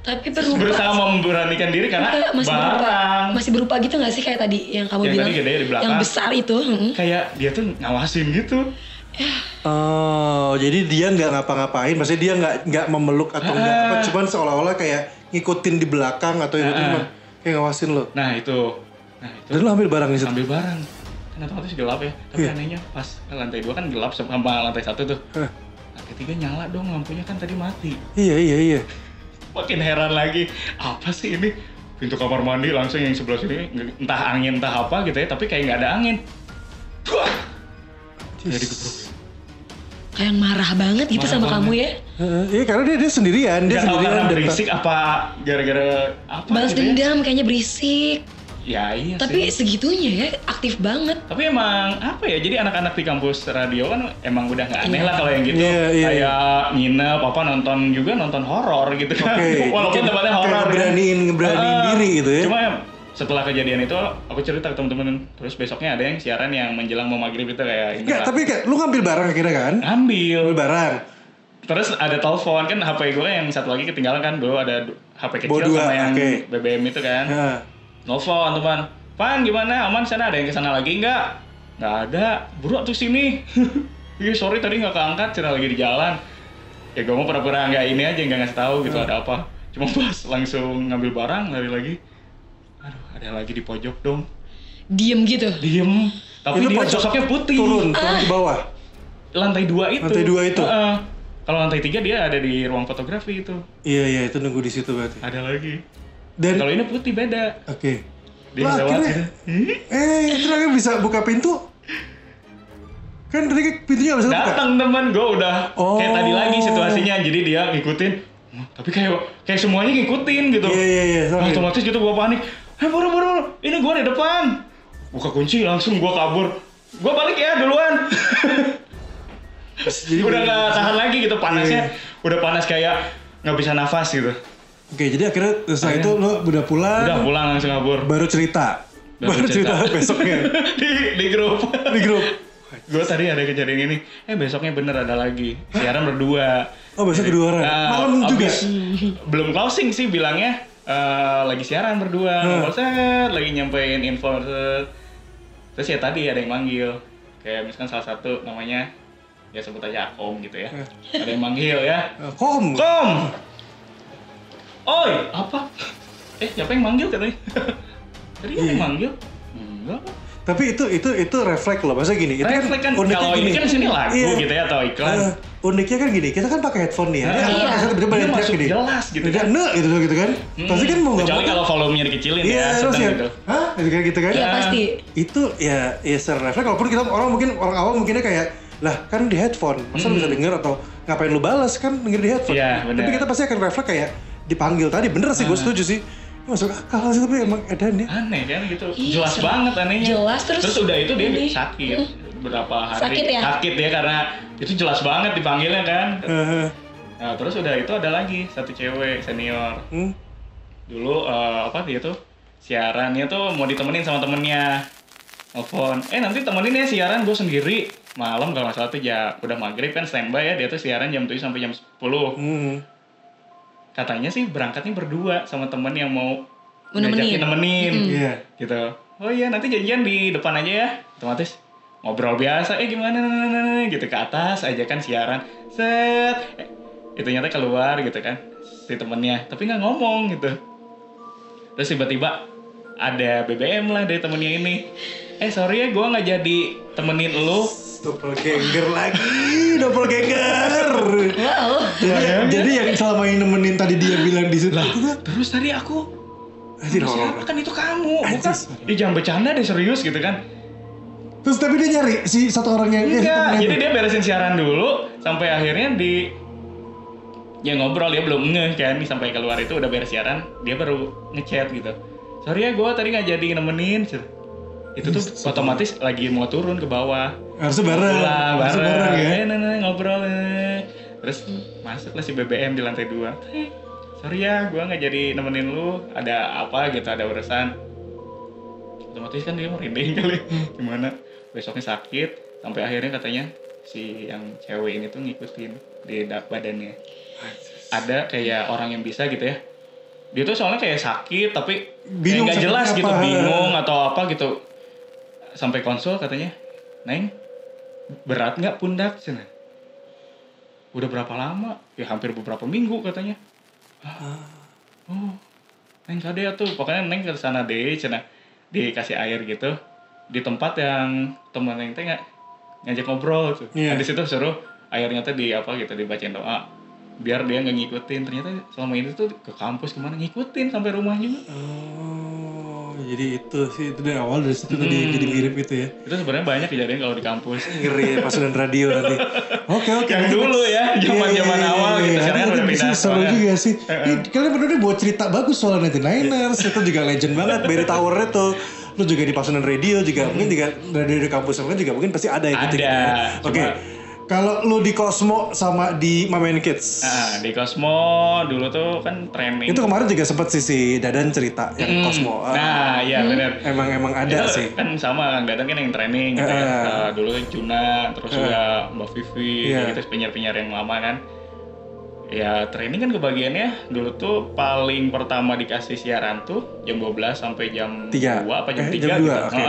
Tapi berupa berusaha memberanikan diri karena masih berupa barang masih berupa gitu gak sih kayak tadi yang kamu Yang bilang tadi gede di belakang. yang besar itu kayak dia tuh ngawasin gitu Oh, jadi dia nggak ngapa-ngapain, maksudnya dia nggak nggak memeluk atau nggak Ah. apa, cuman seolah-olah kayak ngikutin di belakang atau itu Ah. cuman kayak ngawasin lo. nah itu nah itu Dan lo ambil barang di situ. ambil barang otomatis gelap ya. Tapi Iya. anehnya pas lantai dua kan gelap sama lantai satu tuh. Hah. lantai tiga nyala dong lampunya kan tadi mati. Iya iya iya. makin heran lagi. Apa sih ini? Pintu kamar mandi langsung yang sebelah sini entah angin entah apa gitu ya tapi kayak nggak ada angin. Wah, jadi gebrek kayak marah banget gitu Marah sama banget. kamu ya. Heeh, Iya karena dia dia sendirian, dia tahu sendirian karena berisik apa gara-gara apa balas gitu ya. dendam kayaknya berisik ya iya tapi sih. segitunya ya aktif banget. Tapi emang apa ya jadi anak-anak di kampus radio kan emang udah nggak aneh lah kalau yang gitu. Iya, iya, kayak nginep apa nonton juga nonton horor gitu. Kan Oke, walaupun tempatnya horor kan. ngeberaniin- ngeberaniin Ah, diri gitu ya. cuma setelah kejadian itu aku cerita ke temen-temen terus besoknya ada yang siaran yang menjelang mau maghrib itu kayak Enggak, tapi kayak lu ngambil barang akhirnya kan? ambil Ngambil barang. terus ada telepon kan HP gue yang satu lagi ketinggalan kan dulu ada HP kecil Bawa dua, sama yang oke. BBM itu kan. Nah, Nelfon teman, Pan gimana? Aman sana? Ada yang ke sana lagi nggak? Nggak ada. Buru tuh sini. Iya sorry tadi nggak keangkat, cerita lagi di jalan. Ya gue mau pura-pura nggak ini aja nggak ngasih tahu gitu ada apa. Cuma pas langsung ngambil barang lari lagi. Aduh ada lagi di pojok dong. diem gitu Diem. Tapi Itu dia pojok sosoknya putih. turun, turun ke bawah. Lantai dua itu. Lantai dua itu? Heeh. Kalau lantai tiga dia ada di ruang fotografi itu. Iya iya itu nunggu di situ berarti. Ada lagi. Dan Kalau ini putih beda. oke. Dia Lah, lewat akhirnya, gitu. Eh itu akhirnya bisa buka pintu. Kan tadi kan pintunya bisa buka. datang teman gue udah kayak Oh. tadi lagi situasinya jadi dia ngikutin "Wah, tapi kayak kayak semuanya ngikutin gitu Iya iya iya. Nah, otomatis gitu gue panik eh buru buru ini gue di depan buka kunci langsung gue kabur gue balik ya duluan Jadi- udah nggak tahan lagi gitu panasnya Iya. udah panas kayak nggak bisa nafas gitu Oke jadi akhirnya setelah itu lo udah pulang. udah pulang langsung kabur Baru cerita. Baru Baru, cerita. cerita. besoknya di di grup di grup. gue tadi ada kejadian ini eh besoknya bener ada lagi siaran berdua Oh besok kedua orang. Nah, Malam juga. belum closing sih bilangnya eh, lagi siaran berdua Hmm. set lagi nyampein info set. terus ya tadi ada yang manggil kayak misalkan salah satu namanya ya sebut aja Akom gitu ya ada yang manggil ya Eh, Kom. Kom Oi apa eh siapa yang manggil katanya tadi ada Iya. yang manggil enggak Tapi itu itu itu refleks loh. Maksudnya gini, itu Refleks kan uniknya kalau ini gini. kan sini lagu Iya. gitu ya atau iklan Eh, uniknya kan gini, kita kan pakai headphone nih ya. Dia Iya. tiba-tiba Dia yang teriak masuk gini. jelas gitu kan. "Nek," gitu gitu kan. Pasti kan mau nggak mau. kalau volumenya dikecilin Iya, ya terus sedang ya. gitu Hah? Gitu kan gitu kan. Iya Ya. pasti Itu ya ya secara refleks walaupun kita orang mungkin orang awam mungkinnya kayak lah kan di headphone masa lu bisa denger atau ngapain lu balas kan denger di headphone Hmm. Iya, tapi kita pasti akan refleks kayak dipanggil tadi bener sih gue Ah. setuju sih. Masuk akal sih tapi emang edan ya. Aneh kan gitu. Iya, jelas banget anehnya. Jelas, terus udah itu dia ini. sakit. Berapa hari Sakit ya? sakit ya karena itu jelas banget dipanggilnya kan. Heeh. nah terus udah itu ada lagi satu cewek senior. Hmm. dulu eh, apa dia tuh? Siarannya tuh mau ditemenin sama temennya. Telepon eh nanti temenin ya siaran gue sendiri. Malam kalau nggak salah tuh ya udah maghrib kan standby ya. Dia tuh siaran jam 7 sampai jam 10 Hmm. Katanya sih berangkatnya berdua sama temen yang mau nemenin. ngajakin nemenin Iya. gitu. Oh iya nanti janjian di depan aja ya. Otomatis ngobrol biasa eh gimana? Nah, nah, nah, gitu ke atas aja kan siaran. Set. Eh, itu nyata keluar gitu kan si temennya. Tapi nggak ngomong gitu. Terus tiba-tiba ada BBM lah dari temennya ini. Eh sorry ya gue nggak jadi temenin lu Doppelganger lagi, doppelganger. wow. Jadi, jadi yang selama ini nemenin tadi dia bilang di situ. terus tadi aku Anjir, "Lu horor. siapa kan itu kamu bukan? Ya jangan bercanda deh serius gitu kan. Terus tapi dia nyari si satu orang yang Enggak, jadi itu. dia beresin siaran dulu sampai akhirnya di ya ngobrol dia belum ngeh kan sampai keluar itu udah beres siaran dia baru ngechat gitu. Sorry ya gue tadi nggak jadi nemenin. Itu tuh otomatis lagi mau turun ke bawah harusnya bareng. harusnya bareng, bareng ya. Eh, nah, nah, ngobrol eh. terus masuklah si BBM di lantai dua. Eh, sorry ya gue nggak jadi nemenin lu. Ada apa gitu ada urusan. Otomatis kan dia merinding kali. Gimana? Besoknya sakit sampai akhirnya katanya si yang cewek ini tuh ngikutin di da- badannya. Ada kayak orang yang bisa gitu ya. Dia tuh soalnya kayak sakit tapi Bingung kayak sakit jelas apa. gitu bingung atau apa gitu. Sampai konsul katanya neng berat nggak pundak cina? Udah berapa lama? Ya hampir beberapa minggu katanya. "Ah, oh neng kade tuh. Pokoknya neng ke sana deh cina. Dikasih air gitu. Di tempat yang temen neng teh ngajak ngobrol tuh. Iya. Nah, di situ suruh airnya tuh di apa gitu dibacain doa. Biar dia nggak ngikutin. Ternyata selama ini tuh ke kampus ke mana? Ngikutin sampai rumah juga. Oh, jadi itu sih itu dari awal dari situ tadi jadi mirip itu ya. itu sebenarnya banyak kejadian kalau di kampus Ngeri ya pasukan radio nanti. Oke oke. Yang dulu ya, zaman-zaman Iya, iya, awal iya, gitu. Sekarang Aduh, udah pindah Seru juga sih. Ih, kalian berdua buat cerita bagus soal 99ers. itu juga legend banget. Barry Tower itu. Lu juga di pasukan radio juga. Mungkin juga dari, kampus mungkin juga mungkin pasti ada yang gitu. Ada, Oke. Kalau lu di Cosmo sama di Mamen Kids. Nah, di Cosmo dulu tuh kan training Itu kemarin juga sempet sih si Dadan cerita yang Hmm. Cosmo. Ah, nah iya benar emang emang ada itu sih. kan sama Kang Dadan kan yang training gitu ya. Eh. Eh, dulu kan Juna terus juga Mbak Vivi kayak gitu penyiar-penyiar yang lama kan ya training kan kebagiannya dulu tuh paling pertama dikasih siaran tuh jam 12 sampai jam Tiga. 2 apa jam Eh, 3 jam gitu. dua, oke.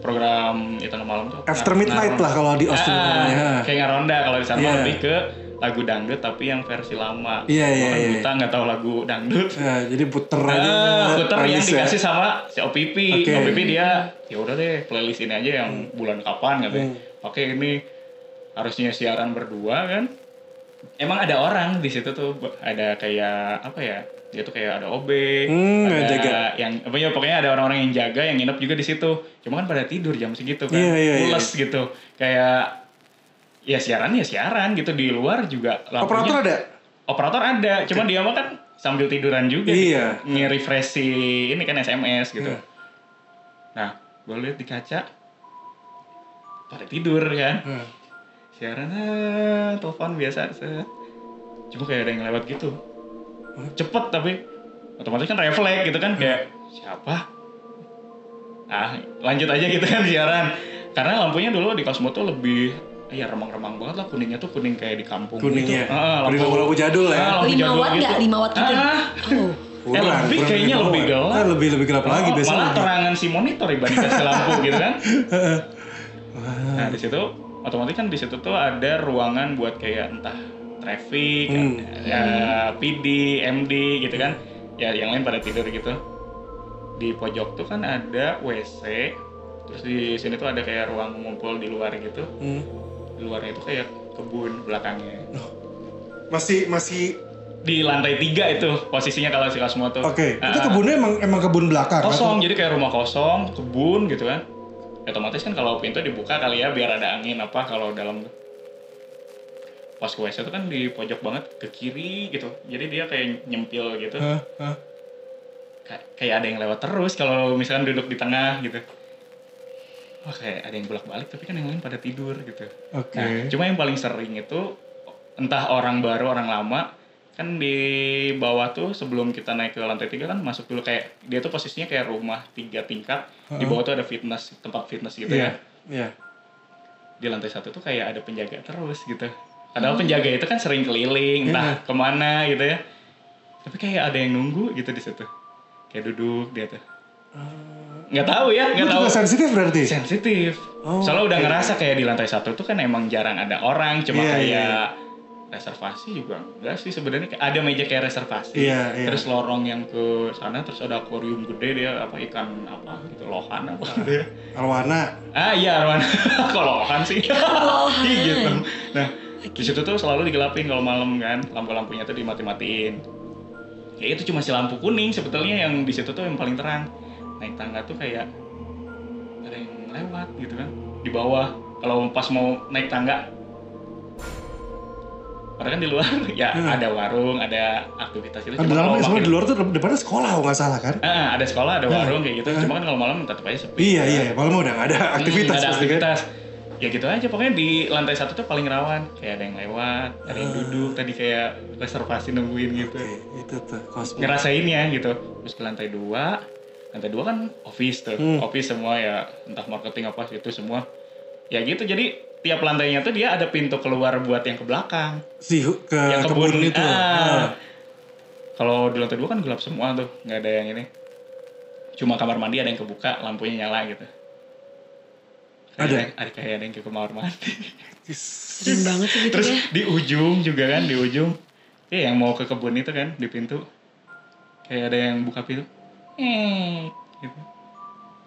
Program itu malam tuh After midnight ngaron- lah kalau di Austin Ah, namanya. kayak ngaronda kalau di sana Iya. lebih ke lagu dangdut tapi yang versi lama Iya, iya, Orang iya. buta nggak tahu lagu dangdut Nah, jadi puter aja. Ah, puter yang manis ya. dikasih sama si OPP. Oke. OPP dia ya udah deh playlist ini aja yang bulan kapan katanya. Hmm. Pakai ini harusnya siaran berdua kan. Emang ada orang di situ tuh ada kayak apa ya? Dia tuh kayak ada OB, Hmm, ada yang jaga. yang apa ya pokoknya ada orang-orang yang jaga yang nginep juga di situ. Cuma kan pada tidur jam segitu kan. Iya, iya, iya. Mules gitu. Kayak ya siaran ya siaran gitu di luar juga lampunya- Operator ada? operator ada, cuma dia mah kan sambil tiduran juga Iya. gitu. Nge-refresh si ini kan SMS gitu. Hmm. Nah, gue lihat di kaca pada tidur kan. Hmm. Siaran ah, telepon biasa. Cuma kayak ada yang lewat gitu. Cepet tapi otomatis kan refleks gitu kan kayak siapa? Ah, lanjut aja gitu kan siaran. Karena lampunya dulu di Cosmo tuh lebih ya remang-remang banget lah kuningnya tuh kuning kayak di kampung Kuningnya. gitu. Ah, Kuning lampu-lampu jadul ya. Ah, lampu 5 jadul watt gitu. nggak? 5 watt gitu? Ah, Oh. eh, lebih kurang kayaknya lebih gelap. Ah, lebih lebih gelap lagi Oh, biasanya. Malah terangan si monitor dibanding kasih lampu gitu kan. Nah di situ otomatis kan di situ tuh ada ruangan buat kayak entah traffic, Hmm. ya, PD, MD gitu kan. Ya yang lain pada tidur gitu. Di pojok tuh kan ada WC. Terus di sini tuh ada kayak ruang ngumpul di luar gitu. Hmm. Di luarnya itu kayak kebun belakangnya. Masih masih Di lantai tiga itu posisinya kalau si Cosmo tuh. Oke, Ah, itu ah. kebunnya emang emang kebun belakang. kosong atau- jadi kayak rumah kosong kebun gitu kan Ya, otomatis kan kalau pintu dibuka kali ya biar ada angin apa kalau dalam pas ke WC itu kan di pojok banget ke kiri gitu jadi dia kayak nyempil gitu Hah? Hah? Kay- kayak ada yang lewat terus kalau misalkan duduk di tengah gitu wah kayak ada yang bolak balik tapi kan yang lain pada tidur gitu Oke. Nah, cuma yang paling sering itu entah orang baru orang lama kan di bawah tuh sebelum kita naik ke lantai tiga kan masuk dulu kayak dia tuh posisinya kayak rumah tiga tingkat di bawah tuh ada fitness tempat fitness gitu Iya. ya Iya. di lantai satu tuh kayak ada penjaga terus gitu padahal penjaga itu kan sering keliling entah ke mana gitu ya tapi kayak ada yang nunggu gitu di situ kayak duduk dia tuh nggak tahu ya nggak tahu sensitif berarti? sensitif. Oh, Soalnya udah oke. ngerasa kayak di lantai satu tuh kan emang jarang ada orang, cuma Iya, kayak iya, reservasi juga enggak sih sebenarnya ada meja kayak reservasi. Iya, iya. Terus lorong yang ke sana terus ada akuarium gede dia apa ikan apa gitu lohan apa gitu ya. Arwana. Ah iya Arwan. Kok lohan sih? Lohan. Iya gitu. Nah, di situ tuh selalu digelapin kalau malam kan, lampu-lampunya tuh dimati-matiin. Ya itu cuma si lampu kuning sebetulnya yang di situ tuh yang paling terang. Naik tangga tuh kayak ada yang lewat gitu kan di bawah. Kalau pas mau naik tangga Padahal kan di luar ya Hmm. ada warung, ada aktivitas itu. Kan di kalau sebenarnya makin- di luar tuh depannya sekolah kalau nggak salah kan? Ah, ada sekolah, ada Hmm. warung kayak gitu. Hmm. Cuma kan kalau malam tetap aja sepi. Iya iya, malam udah nggak ada aktivitas Hmm, ada pasti kan? Ya gitu aja pokoknya di lantai satu tuh paling rawan. Kayak ada yang lewat, ada yang Ah. duduk tadi kayak reservasi nungguin gitu. Oke, itu tuh Cosmo. Ngerasain ya gitu. Terus ke lantai dua, lantai dua kan office tuh. Hmm. Office semua ya entah marketing apa itu semua. Ya gitu jadi tiap lantainya tuh dia ada pintu keluar buat yang ke belakang. Si ke yang kebun, kebun, itu. Ah. Ah. Kalau di lantai dua kan gelap semua tuh, nggak ada yang ini. Cuma kamar mandi ada yang kebuka, lampunya nyala gitu. Ada? Ada kayak ada yang ke kamar mandi. Keren banget sih gitu Terus ya. di ujung juga kan, di ujung. Iya yang mau ke kebun itu kan di pintu. Kayak ada yang buka pintu. Eh, gitu.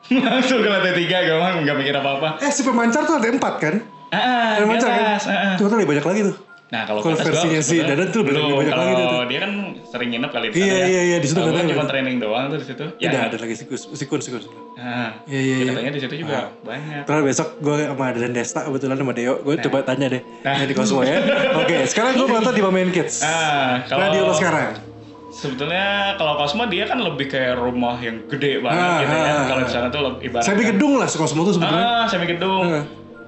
Langsung ke lantai tiga, gak mah nggak mikir apa-apa. Eh si pemancar tuh ada empat kan? Ah, Ada di pemancar kan? ah, ah. Ternyata lebih banyak lagi tuh. Nah kalau gua versinya si Dadan tuh lebih belum. banyak lagi tuh. dia kan sering nginep kali di Iya, sana ya. iya, iya, di situ katanya cuma training doang tuh di situ. Ya, Udah ada lagi sikus, sikun, sikun. Nah, Iya, iya, ya iya. katanya di situ juga banyak. Terus besok gue sama Dan Desta kebetulan sama Deo, gue coba tanya deh Nah. yang di Cosmo ya. Oke, sekarang gue nonton di Main Kids. Ah, kalau Radio lo sekarang. Sebetulnya kalau Cosmo dia kan lebih kayak rumah yang gede banget Ah, gitu ya. ah, Kalau ah. di sana tuh lebih ibarat Semi gedung lah Cosmo tuh sebetulnya. Ah, semi gedung. Ah.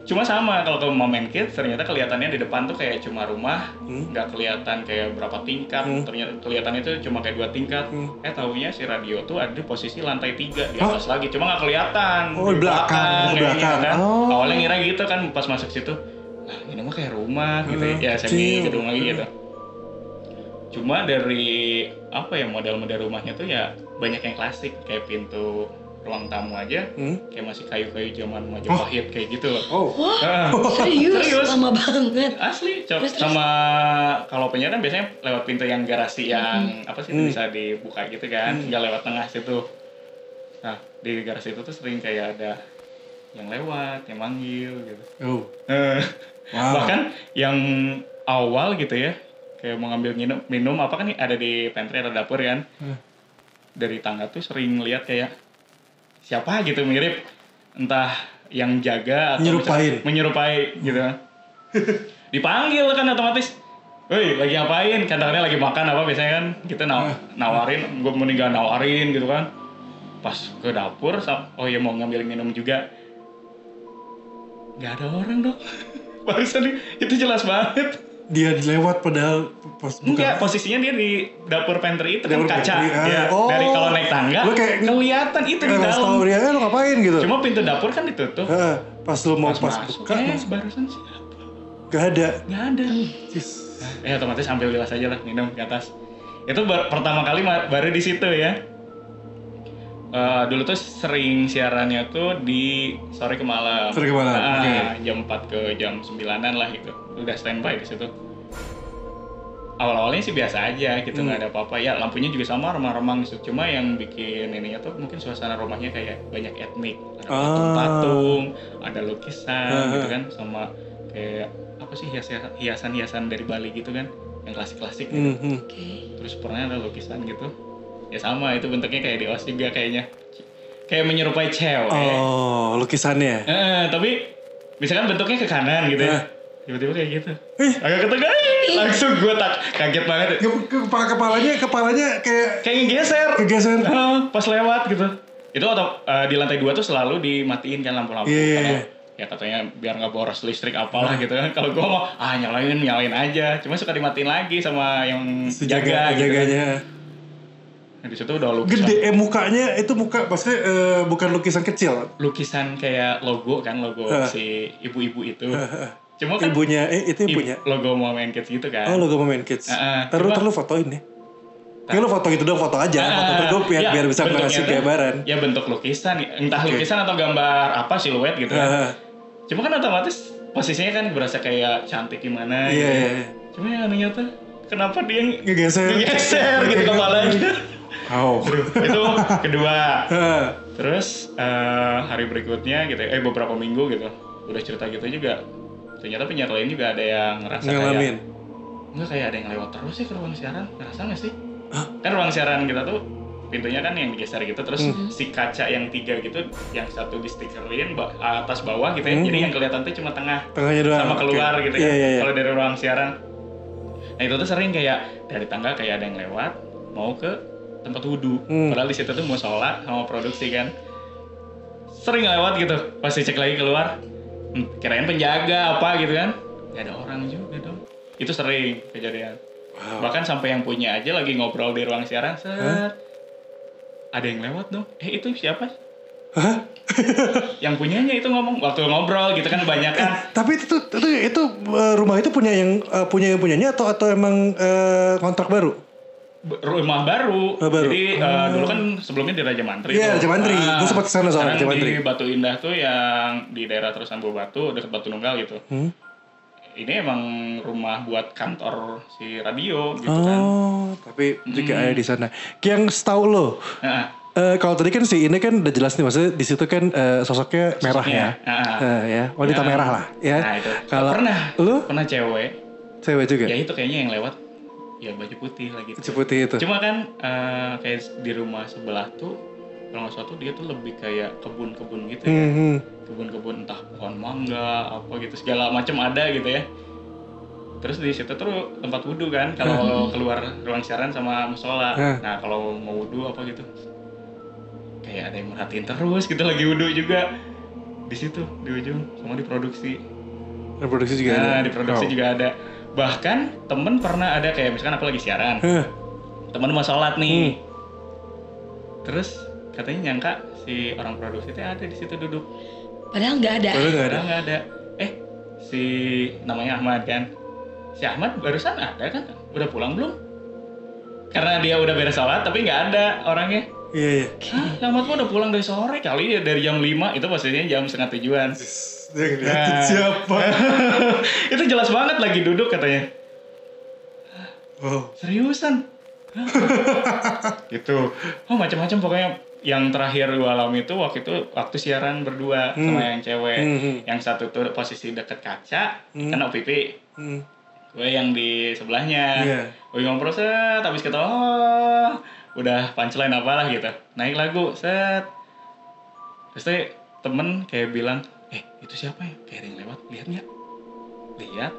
Cuma sama kalau ke Momen Kids ternyata kelihatannya di depan tuh kayak cuma rumah, Hmm. nggak kelihatan kayak berapa tingkat. Ternyata kelihatannya tuh cuma kayak dua tingkat. Hmm. Eh taunya si radio tuh ada di posisi lantai tiga di atas lagi, cuma nggak kelihatan. Oh, di belakang, di kayaknya belakang. kan. Oh. Awalnya ngira gitu kan pas masuk situ. Nah, ini mah kayak rumah gitu Hmm, ya, ya semi gedung lagi gitu. Cuma dari apa ya model-model rumahnya tuh ya banyak yang klasik kayak pintu ruang tamu aja Hmm? kayak masih kayu-kayu zaman Majapahit kayak gitu loh. Oh, Ah, Serius, Serius. lama banget. asli Cok. Terus, terus. sama kalau penyiar kan biasanya lewat pintu yang garasi yang apa sih itu Hmm. bisa dibuka gitu kan nggak lewat tengah situ nah di garasi itu tuh sering kayak ada yang lewat yang manggil gitu oh, Eh, Wow. bahkan yang awal gitu ya kayak mau ngambil minum minum apa kan nih ada di pantry ada dapur kan Hmm. dari tangga tuh sering lihat kayak siapa gitu mirip entah yang jaga atau Nyerupain. misal- menyerupai gitu dipanggil kan otomatis Woi, lagi ngapain? Kadang-kadang lagi makan apa biasanya kan kita naw- nawarin, gue mending gak nawarin gitu kan. Pas ke dapur, oh ya mau ngambil minum juga. Gak ada orang dong. Barusan itu jelas banget. Dia lewat padahal pos bukan. Enggak, posisinya dia di dapur pantry itu kan Dapur kaca. pantry, ah. Ya, Oh. Dari kalau naik tangga, Lu kayak- kelihatan itu di dalam. tahu dia, eh lo ngapain gitu. Cuma pintu dapur kan ditutup. Eh, pas lu mau Pas, pas, masuk, buka, eh, mas- barusan siapa? gak ada. Gak ada. Cis. Eh otomatis ambil gelas aja lah minum ke atas. Itu bar- pertama kali baru di situ ya. Eh, dulu tuh sering siarannya tuh di sore ke malam. Sore ke malam, Ah, oke. Jam 4 ke jam 9-an lah gitu. Udah standby di situ. Awal-awalnya sih biasa aja gitu Hmm. nggak ada apa-apa ya lampunya juga sama remang-remang gitu cuma yang bikin ininya tuh mungkin suasana rumahnya kayak banyak etnik ada Ah. patung-patung ada lukisan Ah. gitu kan sama kayak apa sih hias- hiasan-hiasan dari Bali gitu kan yang klasik-klasik gitu. Hmm, hmm. Oke. terus pernah ada lukisan gitu ya sama itu bentuknya kayak di OS juga kayaknya kayak menyerupai cewek Oh, lukisannya. Eh, tapi misalkan bentuknya ke kanan gitu ya Ah. tiba-tiba kayak gitu Ih. agak ke tengah ih, langsung gue tak kaget banget Ke, ke kepala kepalanya kepalanya kayak kayak ngegeser kegeser. Ah, pas lewat gitu itu atau eh, di lantai dua tuh selalu dimatiin kan lampu-lampu Iya, iya, Karena, iya. ya katanya biar nggak boros listrik apalah gitu kan kalau gue mau ah nyalain nyalain aja cuma suka dimatiin lagi sama yang Si jaga jaga, gitu kan. jaganya. Di situ udah lukisan Gede eh, mukanya itu muka maksudnya eh, bukan lukisan kecil. lukisan kayak logo kan logo Hah. si ibu-ibu itu cuma kan Ibunya eh itu ibunya. logo Moment Kids gitu kan Oh, logo Main Kids. Ah, ah. Terus terus fotoin deh. Kayak lu foto gitu dong, foto aja. Ah, foto biar, ya, biar bisa ngasih gambaran. ya bentuk lukisan entah Oke. lukisan atau gambar apa siluet gitu kan Ah, cuma kan otomatis posisinya kan berasa kayak cantik gimana Iya, gitu. iya, iya. cuma yang anehnya tuh kenapa dia ng- Ngegeser. ngegeser gitu kepalanya Oh. itu kedua terus eh, hari berikutnya gitu eh beberapa minggu gitu udah cerita gitu juga ternyata penyiar lain juga ada yang ngerasa ngalamin. kayak enggak kayak ada yang lewat terus sih ke ruang siaran ngerasa nggak sih kan ruang siaran kita tuh pintunya kan yang digeser gitu terus Hmm. si kaca yang tiga gitu yang satu di stikerin ba- atas bawah gitu ya Hmm. jadi yang kelihatan tuh cuma tengah Tengahnya doang. sama keluar gitu Iya, kan iya, iya. kalau dari ruang siaran nah itu tuh sering kayak dari tangga kayak ada yang lewat mau ke tempat wudhu. Hmm. padahal di situ tuh mau sholat sama produksi kan. Sering lewat gitu pasti cek lagi keluar hmm, kirain penjaga apa gitu kan. Nggak ada orang juga dong. Itu sering kejadian. Wow. bahkan sampai yang punya aja lagi ngobrol di ruang siaran set. Ada yang lewat dong. Eh itu siapa? Hah? yang punyanya itu ngomong waktu ngobrol gitu kan banyak kan. Tapi itu itu, itu eh, rumah itu punya yang eh, punya yang punyanya atau atau emang eh, kontrak baru? Rumah baru. Oh, baru. Jadi eh, dulu kan sebelumnya di Raja Mantri. Iya. Raja Mantri. Gua sempat ke sana soalnya, Raja Mantri. Di Batu Indah tuh yang di daerah Terusan Batu dekat Batu Nunggal gitu. Hmm. Ini emang rumah buat kantor si radio gitu kan. Oh, tapi juga ada di sana. Yang setahu lo, Nah, eh, kalau tadi kan si ini kan udah jelas nih, maksudnya di situ kan eh, sosoknya merah ya, Sosoknya, ah. Eh, ya, wanita Ya. merah lah, ya. Nah itu. Kalau pernah, lu pernah cewek. cewek juga, Ya itu kayaknya yang lewat ya baju putih lagi. Baju putih itu. Cuma kan eh, kayak di rumah sebelah tuh kalau nggak tuh dia tuh lebih kayak kebun-kebun gitu ya. Hmm, hmm. Kebun-kebun entah pohon mangga apa gitu segala macam ada gitu ya. Terus di situ tuh tempat wudhu kan kalau keluar ruang siaran sama musola. Hmm. Nah kalau mau wudhu apa gitu kayak ada yang merhatiin terus gitu lagi wudhu juga di situ di ujung sama di produksi. Reproduksi juga ada. Nah, di produksi Oh. juga ada. Bahkan temen pernah ada kayak misalkan aku lagi siaran, Hah, temen mau sholat nih. Hmm. Terus katanya nyangka si orang produksi itu ada di situ duduk. Padahal nggak ada. Padahal nggak ada. Padahal nggak ada. Eh, si namanya Ahmad kan. Si Ahmad barusan ada kan? Udah pulang belum? Karena dia udah beres sholat tapi nggak ada orangnya. Iya, iya. Hah, Ahmad mah udah pulang dari sore kali ya dari jam 5 itu maksudnya jam setengah tujuan. Dia Nah. siapa? itu jelas banget lagi duduk katanya. Oh. Seriusan? Gitu. Oh macam-macam pokoknya yang terakhir gue alami itu waktu itu waktu siaran berdua sama yang cewek. Hmm, hmm. Yang satu tuh posisi deket kaca, Hmm. kan OPP. Hmm. Gue yang di sebelahnya. Iya. Gue ngobrol set, habis ketawa, oh, udah punchline apalah gitu. Naik lagu, set. Terus temen kayak bilang, eh itu siapa ya? Kayak ada yang lewat, lihat nggak? Lihat.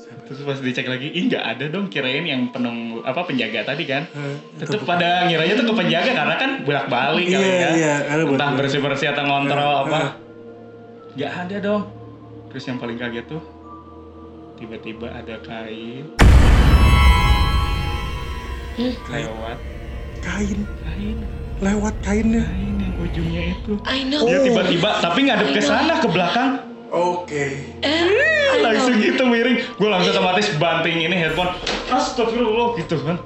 Terus pas dicek lagi, ih nggak ada dong kirain yang penung apa penjaga tadi kan. Eh, Tetep pada ngiranya tuh ke penjaga karena kan bolak balik kali Iya, ya. iya, Entah bersih bersih atau ngontrol Eh, apa. Nggak ada dong. Terus yang paling kaget tuh tiba-tiba ada kain Hmm. lewat Kain, kain lewat kainnya. kain yang ujungnya itu. I know. Dia tiba-tiba tapi ngadep ke sana ke belakang Oke. Eh, know. langsung gitu miring. Gue langsung otomatis banting ini headphone. Astagfirullah gitu kan.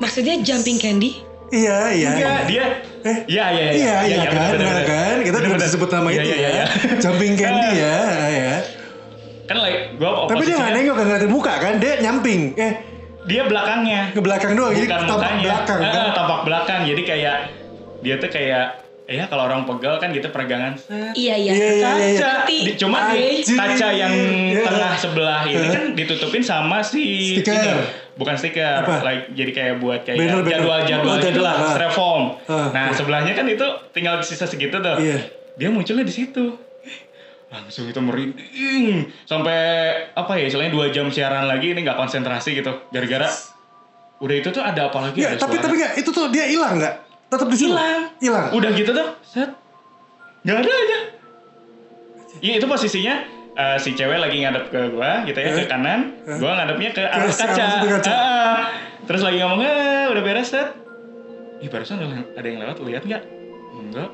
Maksudnya jumping candy? Iya, iya. Enggak, dia Eh, Iya, iya, iya. Iya, iya kan, bener, nah, bener. kan. Kita bener. disebut nama Iya, itu iya, ya. iya. Jumping candy Ah. ya, ya. Kan like gue Tapi dia nggak nengok, nggak ngeliatin muka kan? Dia nyamping. Eh, dia belakangnya. ke belakang doang. Jadi Bukan tampak mukanya. belakang Eh, kan? eh, tampak belakang. Jadi kayak dia tuh kayak ya kalau orang pegal kan gitu peregangan. Iya, iya. Iya, iya, iya. kaca Ngerti. di, cuma di kaca yang Iya. tengah sebelah ini kan ditutupin sama si Stiker. ini. bukan stiker Apa? like jadi kayak buat kayak Banner, banner. jadwal-jadwal Oh, gitu lah jadwal. Ah. styrofoam Ah. nah sebelahnya kan itu tinggal sisa segitu tuh Iya. dia munculnya di situ langsung itu merinding sampai apa ya istilahnya dua jam siaran lagi ini nggak konsentrasi gitu gara-gara udah itu tuh ada apa lagi Ya, ada tapi suara. tapi nggak itu tuh dia hilang nggak? Tetap di situ. hilang Hilang. udah gitu tuh set nggak ada aja iya itu posisinya eh, si cewek lagi ngadep ke gua gitu ya Eh? ke kanan Eh? gua ngadepnya ke arah kaca, kaca. Ah, terus lagi ngomong eh udah beres set ih barusan ada, ada yang lewat lihat nggak enggak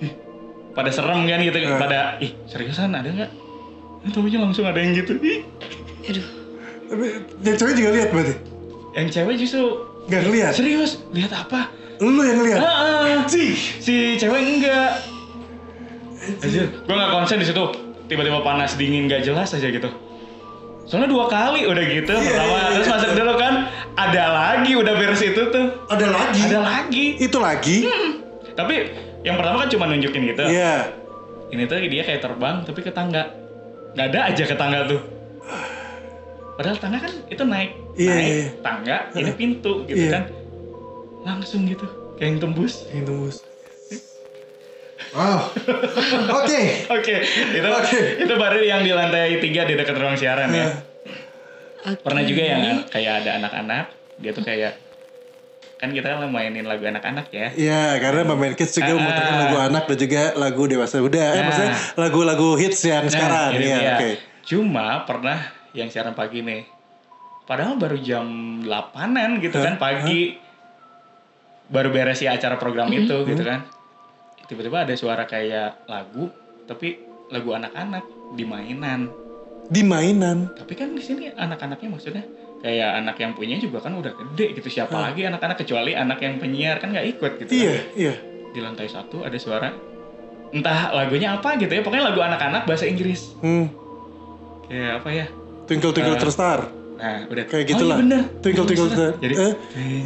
ih pada serem kan gitu Eh. pada ih seriusan ada nggak Tahunya langsung ada yang gitu ih Aduh. Tapi yang cewek juga lihat berarti. yang cewek justru Nggak ngeliat. serius lihat apa Lu yang ngeliat. Ah, ah. si cewek enggak. Anjir, gue nggak konsen di situ. Tiba-tiba panas dingin gak jelas aja gitu. Soalnya dua kali udah gitu Iya, pertama iya, terus iya. masuk dulu kan ada lagi udah beres itu tuh Ada lagi. ada lagi Itu lagi. tapi yang pertama kan cuma nunjukin gitu Iya. ini tuh dia kayak terbang tapi ke tangga nggak ada aja ke tangga tuh padahal tangga kan itu naik Iya, naik iya, iya. tangga ini pintu gitu Iya. kan langsung gitu kayak yang tembus Yang tembus. Wow. Oke. Oke, itu Oke. itu baru yang di lantai tiga di dekat ruang siaran ya. Oke. Pernah juga yang kayak ada anak-anak, dia tuh kayak kan kita kan mainin lagu anak-anak ya. Iya, karena Mbak Menkes juga Ah. memutarkan lagu anak dan juga lagu dewasa muda. Eh, Nah. maksudnya lagu-lagu hits yang sekarang. ini Iya, oke. Cuma pernah yang siaran pagi nih. Padahal baru jam 8-an gitu Hah? kan pagi. Baru beres ya acara program itu gitu kan. Tiba-tiba ada suara kayak lagu tapi lagu anak-anak di mainan. Di mainan. Tapi kan di sini anak-anaknya maksudnya kayak anak yang punya juga kan udah gede gitu. Siapa lagi anak-anak kecuali anak yang penyiar kan nggak ikut gitu. Iya, kan. iya. Di lantai satu ada suara entah lagunya apa gitu ya. Pokoknya lagu anak-anak bahasa Inggris. Hmm. Kayak apa ya? Twinkle Twinkle Eh, Little Star. Nah, udah Kayak Oh, gitu iya bener. Twinkle Twinkle Star. Jadi Eh,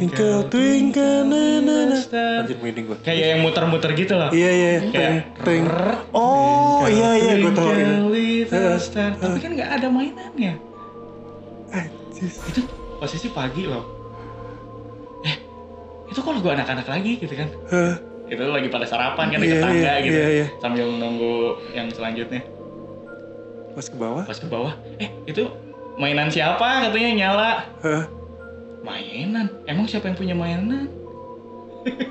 Twinkle Twinkle na na na. Merinding gua. Kayak yang muter-muter gitu loh. Iya iya. Teng Kayak. Oh iya iya gue tahu. Twinkle iya. Little Eh, Star. Tapi kan nggak ada mainannya. Itu posisi pagi loh. Eh, itu kok lagu anak-anak lagi gitu kan? Hah? Itu lagi pada sarapan kan di Iya, tetangga iya, gitu. iya, iya. Sambil nunggu yang selanjutnya. Pas ke bawah. Pas ke bawah, eh itu mainan siapa katanya nyala. Hah? Mainan? Emang siapa yang punya mainan?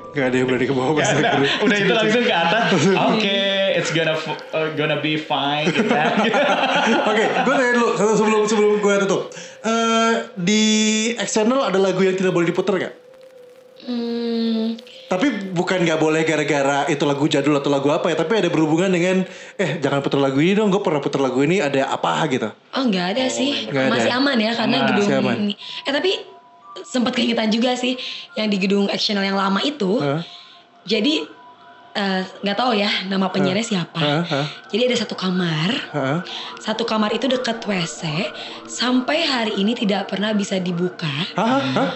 Gak ada yang berani ke bawah pas ada. lagi. Udah itu langsung ke atas. Oke, it's gonna f- uh, gonna be fine gitu kan. Oke, gue tanya dulu satu sebelum sebelum gue tutup. Eh di channel ada lagu yang tidak boleh diputer nggak? Hmm, Tapi bukan nggak boleh gara-gara itu lagu jadul atau lagu apa ya, tapi ada berhubungan dengan eh jangan putar lagu ini dong, gue pernah putar lagu ini ada apa gitu. oh nggak ada sih, ada. masih aman ya karena Aman. gedung aman. ini. Eh tapi sempat keingetan juga sih yang di gedung actional yang lama itu. Hah? Jadi eh, nggak tahu ya nama penyiarnya siapa. Hah? Hah? Jadi ada satu kamar, Hah? satu kamar itu dekat WC sampai hari ini tidak pernah bisa dibuka. Hah? Hah?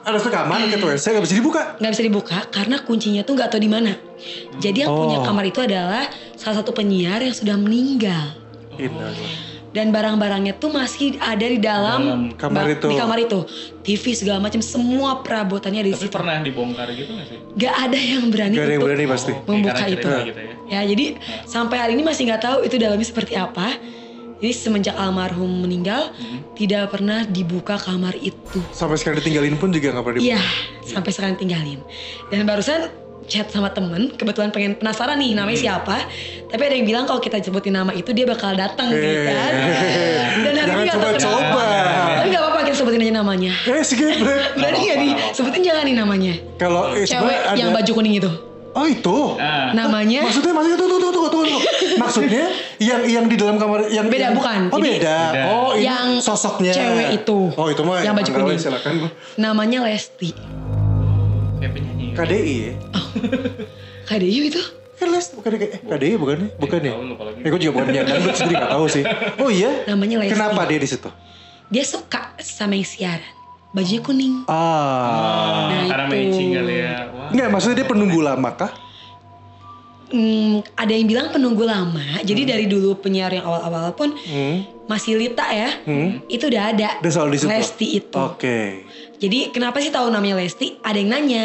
Ada sekamar ke WC nggak bisa dibuka. nggak bisa dibuka karena kuncinya tuh nggak tahu di mana. Jadi yang punya Oh. kamar itu adalah salah satu penyiar yang sudah meninggal Innalillah. Dan barang-barangnya tuh masih ada di dalam, Dalam kamar itu. Di kamar itu, TV segala macam semua perabotannya di Tapi situ. pernah dibongkar gitu gak sih? Gak ada yang berani Gak ada yang untuk berani pasti. membuka itu. gitu ya. Ya jadi sampai hari ini masih nggak tahu itu dalamnya seperti apa. Jadi semenjak almarhum meninggal Hmm. tidak pernah dibuka kamar itu. Sampai sekarang ditinggalin pun juga nggak pernah dibuka. Iya, sampai sekarang tinggalin. Dan barusan chat sama temen, kebetulan pengen penasaran nih namanya Hmm. siapa. Tapi ada yang bilang kalau kita sebutin nama itu dia bakal datang gitu kan. Dan hari ini kenapa. coba-coba. Tapi nggak apa-apa kita sebutin aja namanya. Eh geblek. Berani nggak nih? Sebutin jangan nih namanya. Kalau eh, Cewek ada. yang baju kuning itu. Oh itu. Nah, Namanya Maksudnya maksudnya tunggu tunggu tunggu tunggu. tunggu. Maksudnya yang yang di dalam kamar yang Beda, yang- bukan. Oh Jadi- beda. Beda. Oh ini Yang sosoknya. cewek itu. Oh itu mah Yang baju kuning. Silakan. namanya Lesti. kayak penyanyi. KDI ya. KDU itu? Kan Lesti bukan eh, KDI bukan nih? Bukan ya? Tahu lupa lagi. Eh gue juga bukan yang dangdut sendiri gak tahu sih. Oh iya? Namanya Lesti. Kenapa dia di situ? Dia suka sama yang siaran. Bajunya kuning. Ah. Oh, Nah, karena itu. matching kali ya. Wah. Enggak, maksudnya dia penunggu lama kah? Hmm, ada yang bilang penunggu lama. Jadi dari dulu penyiar yang awal-awal pun Hmm. masih Lita ya. Hmm. Itu udah ada. Dia selalu di situ. Lesti itu. Oke. Jadi kenapa sih tahu namanya Lesti? Ada yang nanya.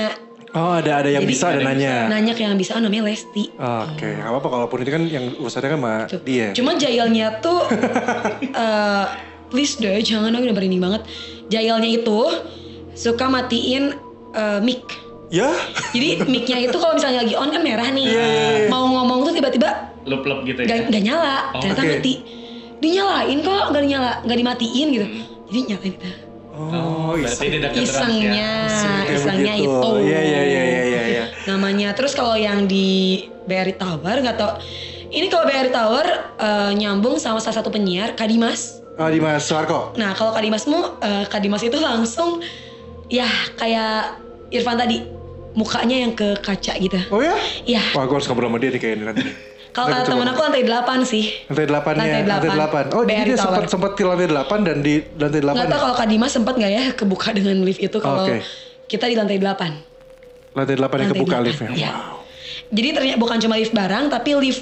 Oh ada ada yang Jadi- bisa ada nanya. Nanya ke yang bisa oh, namanya Lesti. Oke, nggak apa-apa kalaupun itu kan yang urusannya kan sama Tuh. dia. Cuma jailnya tuh eh, please deh jangan aku udah merinding banget. Jailnya itu suka matiin eh, mic. Ya? Jadi mic-nya itu kalau misalnya lagi on kan merah nih. Iya, iya, iya. Mau ngomong tuh tiba-tiba Lup-lup gitu ya. nggak nyala, Oh, ternyata oke. mati. Dinyalain kok nggak dinyala, nggak dimatiin gitu. Hmm. Jadi nyalain gitu. Oh, berarti dia dekat Isengnya, Kayak isengnya begitu. itu. Iya, iya, iya, iya, iya, iya. Namanya. Terus kalau yang di BRI Tower nggak tau. Ini kalau BRI Tower eh, nyambung sama salah satu penyiar, Kadimas. Oh, Dimas Suarko. Nah kalau Kadimasmu, eh, Kadimas itu langsung ya kayak Irfan tadi, mukanya yang ke kaca gitu. Oh ya? Iya. Wah, gue harus ngobrol sama dia nih kayaknya nanti. Kalau coba. temen aku lantai 8 sih. Lantai delapannya, Lantai lantai delapan. delapan. Oh, jadi dia sempat sempat ke lantai delapan dan di lantai delapan. Nggak tahu kalau Kak Dimas sempat nggak ya kebuka dengan lift itu kalau Oke. kita di lantai 8. Lantai delapan yang Lantai kebuka delapan, liftnya. iya. Wow. Jadi ternyata bukan cuma lift barang tapi lift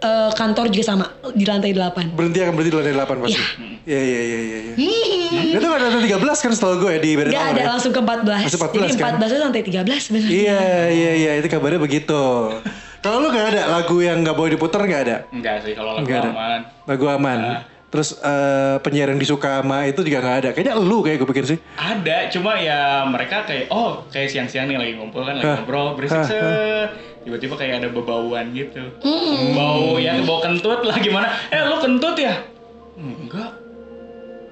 eh, kantor juga sama di lantai 8. Berhenti akan berhenti di lantai delapan pasti. Iya, iya, iya, iya. iya. Itu ada lantai tiga belas kan setahu gue ya di Nggak Tower ada ya? langsung ke 14. Langsung 14 Jadi kan? 14 itu lantai 13 sebenarnya. Iya, iya, iya. Itu kabarnya begitu. Kalau lu nggak ada lagu yang nggak boleh diputar nggak ada? Enggak sih kalau lagu ada. aman. Lagu aman. Terus eh, penyiar yang disuka sama itu juga nggak ada. Kayaknya lu kayak gue pikir sih. Ada, cuma ya mereka kayak oh kayak siang-siang nih lagi ngumpul kan lagi ngobrol berisik set. Tiba-tiba kayak ada bebauan gitu. Bau ya bau kentut lah gimana? Eh lu kentut ya? Enggak.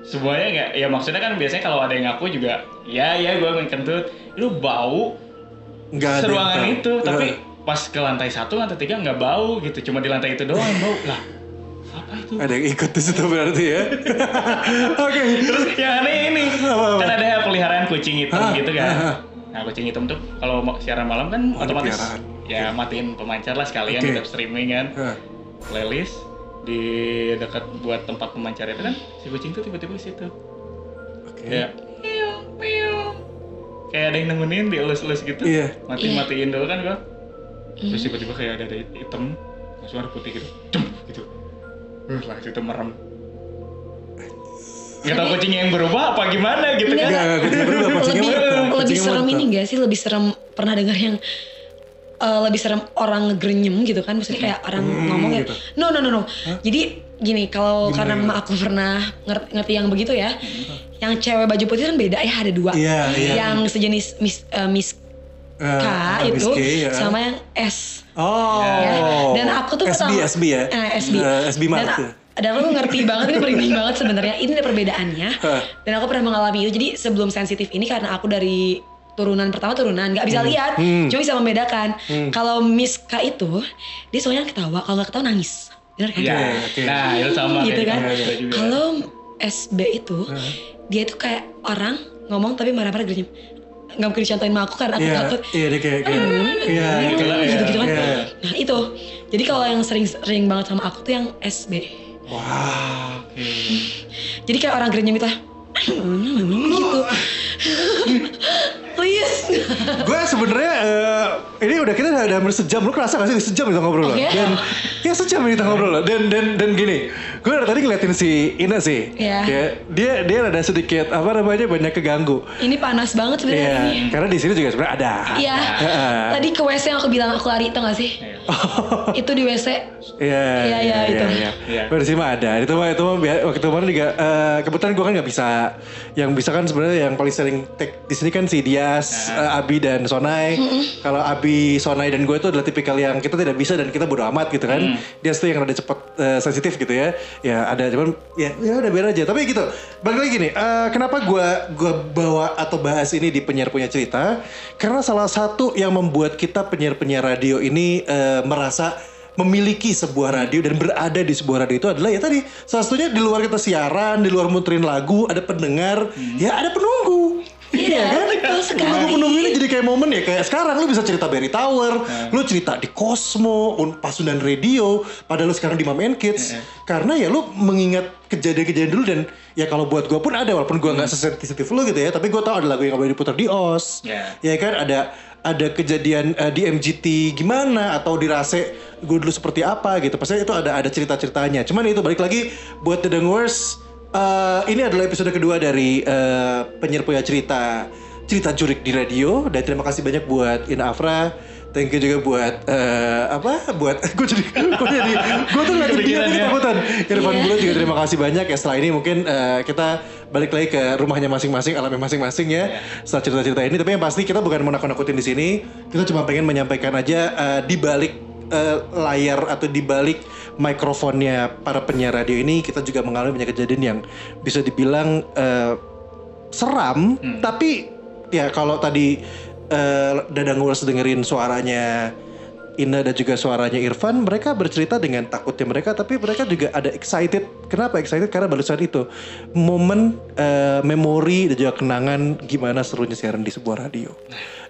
Semuanya enggak. Ya maksudnya kan biasanya kalau ada yang ngaku juga ya ya gue main kentut. Itu bau Nggak ada. yang seruangan itu, tapi pas ke lantai satu lantai tiga nggak bau gitu. Cuma di lantai itu doang bau lah. Apa itu? Ada yang ikut di situ berarti ya. Oke. Terus yang aneh ini Apa-apa? kan ada peliharaan kucing hitam Ah, gitu kan. ah, ah. Nah kucing hitam tuh kalau siaran malam kan Oh, otomatis peliharaan. ya matiin pemancar lah sekalian Oke. di streaming kan. Hah. Playlist di dekat buat tempat pemancar itu kan si kucing tuh tiba-tiba di situ. Oke. Miau miau. Kayak ada yang nemenin dielus-elus gitu. Iya. Mati-matiin dulu kan gua. Terus tiba-tiba kayak ada ada hitam, langsung ada putih gitu. Cem gitu. Uh, langsung itu merem. Gak tau kucingnya yang berubah apa gimana gitu kan. Enggak, enggak, kucingnya berubah, kucingnya lebih lebih serem ini gak sih lebih serem pernah dengar yang eh, lebih serem orang ngerenyem gitu kan maksudnya kayak orang ngomong ya gitu. no no no no jadi gini kalau karena emak aku pernah ngerti, ngerti yang begitu ya yang cewek baju putih kan beda ya ada dua Iya, iya. yang sejenis mis eh, mis K ah, itu K, ya. sama yang S Oh. ya. Dan aku tuh SB, pertama SB ya? Eh, SB. Eh, SB dan, Mart dan aku ngerti banget ini merinding banget sebenarnya. Ini ada perbedaannya. Dan aku pernah mengalami itu. Jadi sebelum sensitif ini karena aku dari turunan pertama turunan nggak bisa lihat, Hmm. cuma bisa membedakan. Kalau Miss K itu dia soalnya ketawa, kalau nggak ketawa nangis. Bener kan? Iya. oke. Nah, itu sama gitu kayak kan. Kalau SB itu dia itu kayak orang ngomong tapi marah-marah gerenyem. Nggak mungkin dicontohin sama aku karena aku Iya, takut. iya dia kayak kayak iya gitu lah, ya. gitu-gitu kan. Iya. Nah itu. Jadi kalau yang sering-sering banget sama aku tuh yang SB. Wah. Oke. Jadi kayak orang gerenyem gitu lah. gitu. Please. gue sebenarnya eh, ini udah kita udah, udah hampir sejam lu kerasa gak sih sejam kita ngobrol Oke. dan ya sejam ini kita ngobrol dan dan dan gini gue dari tadi ngeliatin si Ina sih Iya. Kayak dia dia ada sedikit apa namanya banyak keganggu Ini panas banget sebenarnya Iya, ini. karena di sini juga sebenarnya ada. Iya. Heeh. Tadi ke WC yang aku bilang aku lari tau gak sih? itu di WC. Iya, Iya, iya, itu. Iya. Di sini mah ada. Itu mah itu mah waktu kemarin juga eh, kebetulan gue kan nggak bisa. Yang bisa kan sebenarnya yang paling sering take di sini kan si Dias, eh, Abi dan Sonai. Kalau Abi, Sonai dan gue itu adalah tipikal yang kita tidak bisa dan kita bodo amat gitu kan. Dias tuh yang rada cepet eh, sensitif gitu ya. Ya ada cuman ya ya udah biar aja. Tapi gitu. Balik lagi gini, eh, kenapa gue gua bawa atau bahas ini di penyiar punya cerita? Karena salah satu yang membuat kita penyiar-penyiar radio ini eh, merasa memiliki sebuah radio dan berada di sebuah radio itu adalah ya tadi salah satunya di luar kita siaran, di luar muterin lagu, ada pendengar, ya ada penunggu. Iya, betul sekali. Penunggu penunggu ini jadi kayak momen ya kayak sekarang lu bisa cerita Barry Tower, lu cerita di Cosmo, Un- Pasundan Radio, padahal lu sekarang di Mom and Kids. Karena ya lu mengingat kejadian-kejadian dulu dan ya kalau buat gua pun ada walaupun gua nggak sesensitif lu gitu ya, tapi gua tahu ada lagu yang gak boleh diputar di OS. Iya. Ya kan ada ada kejadian eh, di MGT gimana atau di Rase gue dulu seperti apa gitu. Pasti itu ada ada cerita-ceritanya. Cuman itu balik lagi buat The Dangers eh, ini adalah episode kedua dari penyiar punya cerita cerita jurik di radio dan terima kasih banyak buat Ina Afra. Thank you juga buat eh, apa? Buat gue jadi gue jadi gue tuh ngeliatin dia ya. ketakutan. Irfan Iya. Bulo juga terima kasih banyak ya. Setelah ini mungkin eh, kita balik lagi ke rumahnya masing-masing, alamnya masing-masing ya. Setelah cerita-cerita ini, tapi yang pasti kita bukan mau nakut-nakutin di sini. Kita cuma pengen menyampaikan aja eh, di balik eh, layar atau di balik mikrofonnya para penyiar radio ini kita juga mengalami banyak kejadian yang bisa dibilang eh, seram, tapi ya kalau tadi eh, Dadang Wars dengerin suaranya Ina dan juga suaranya Irfan, mereka bercerita dengan takutnya mereka, tapi mereka juga ada excited. Kenapa excited? Karena barusan itu momen, eh, memori dan juga kenangan gimana serunya siaran di sebuah radio.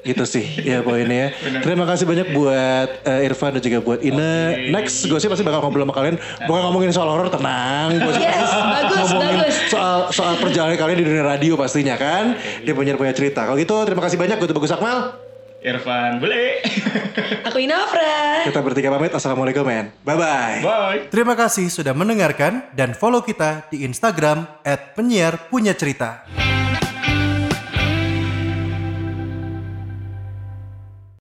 Gitu sih, ya poinnya. ya. Terima kasih banyak buat eh, Irfan dan juga buat Ina. Next, gue sih pasti bakal ngobrol sama kalian. Bukan ngomongin soal horor, tenang. Gua Yes, bagus, ngomongin bagus. soal soal perjalanan kalian di dunia radio pastinya kan. Dia punya punya cerita. Kalau gitu, terima kasih banyak. Gue tuh Bagus Akmal. Irfan, boleh. Aku Inafra. Kita bertiga pamit. Assalamualaikum, men. Bye-bye. Bye. Terima kasih sudah mendengarkan dan follow kita di Instagram @penyiar punya cerita.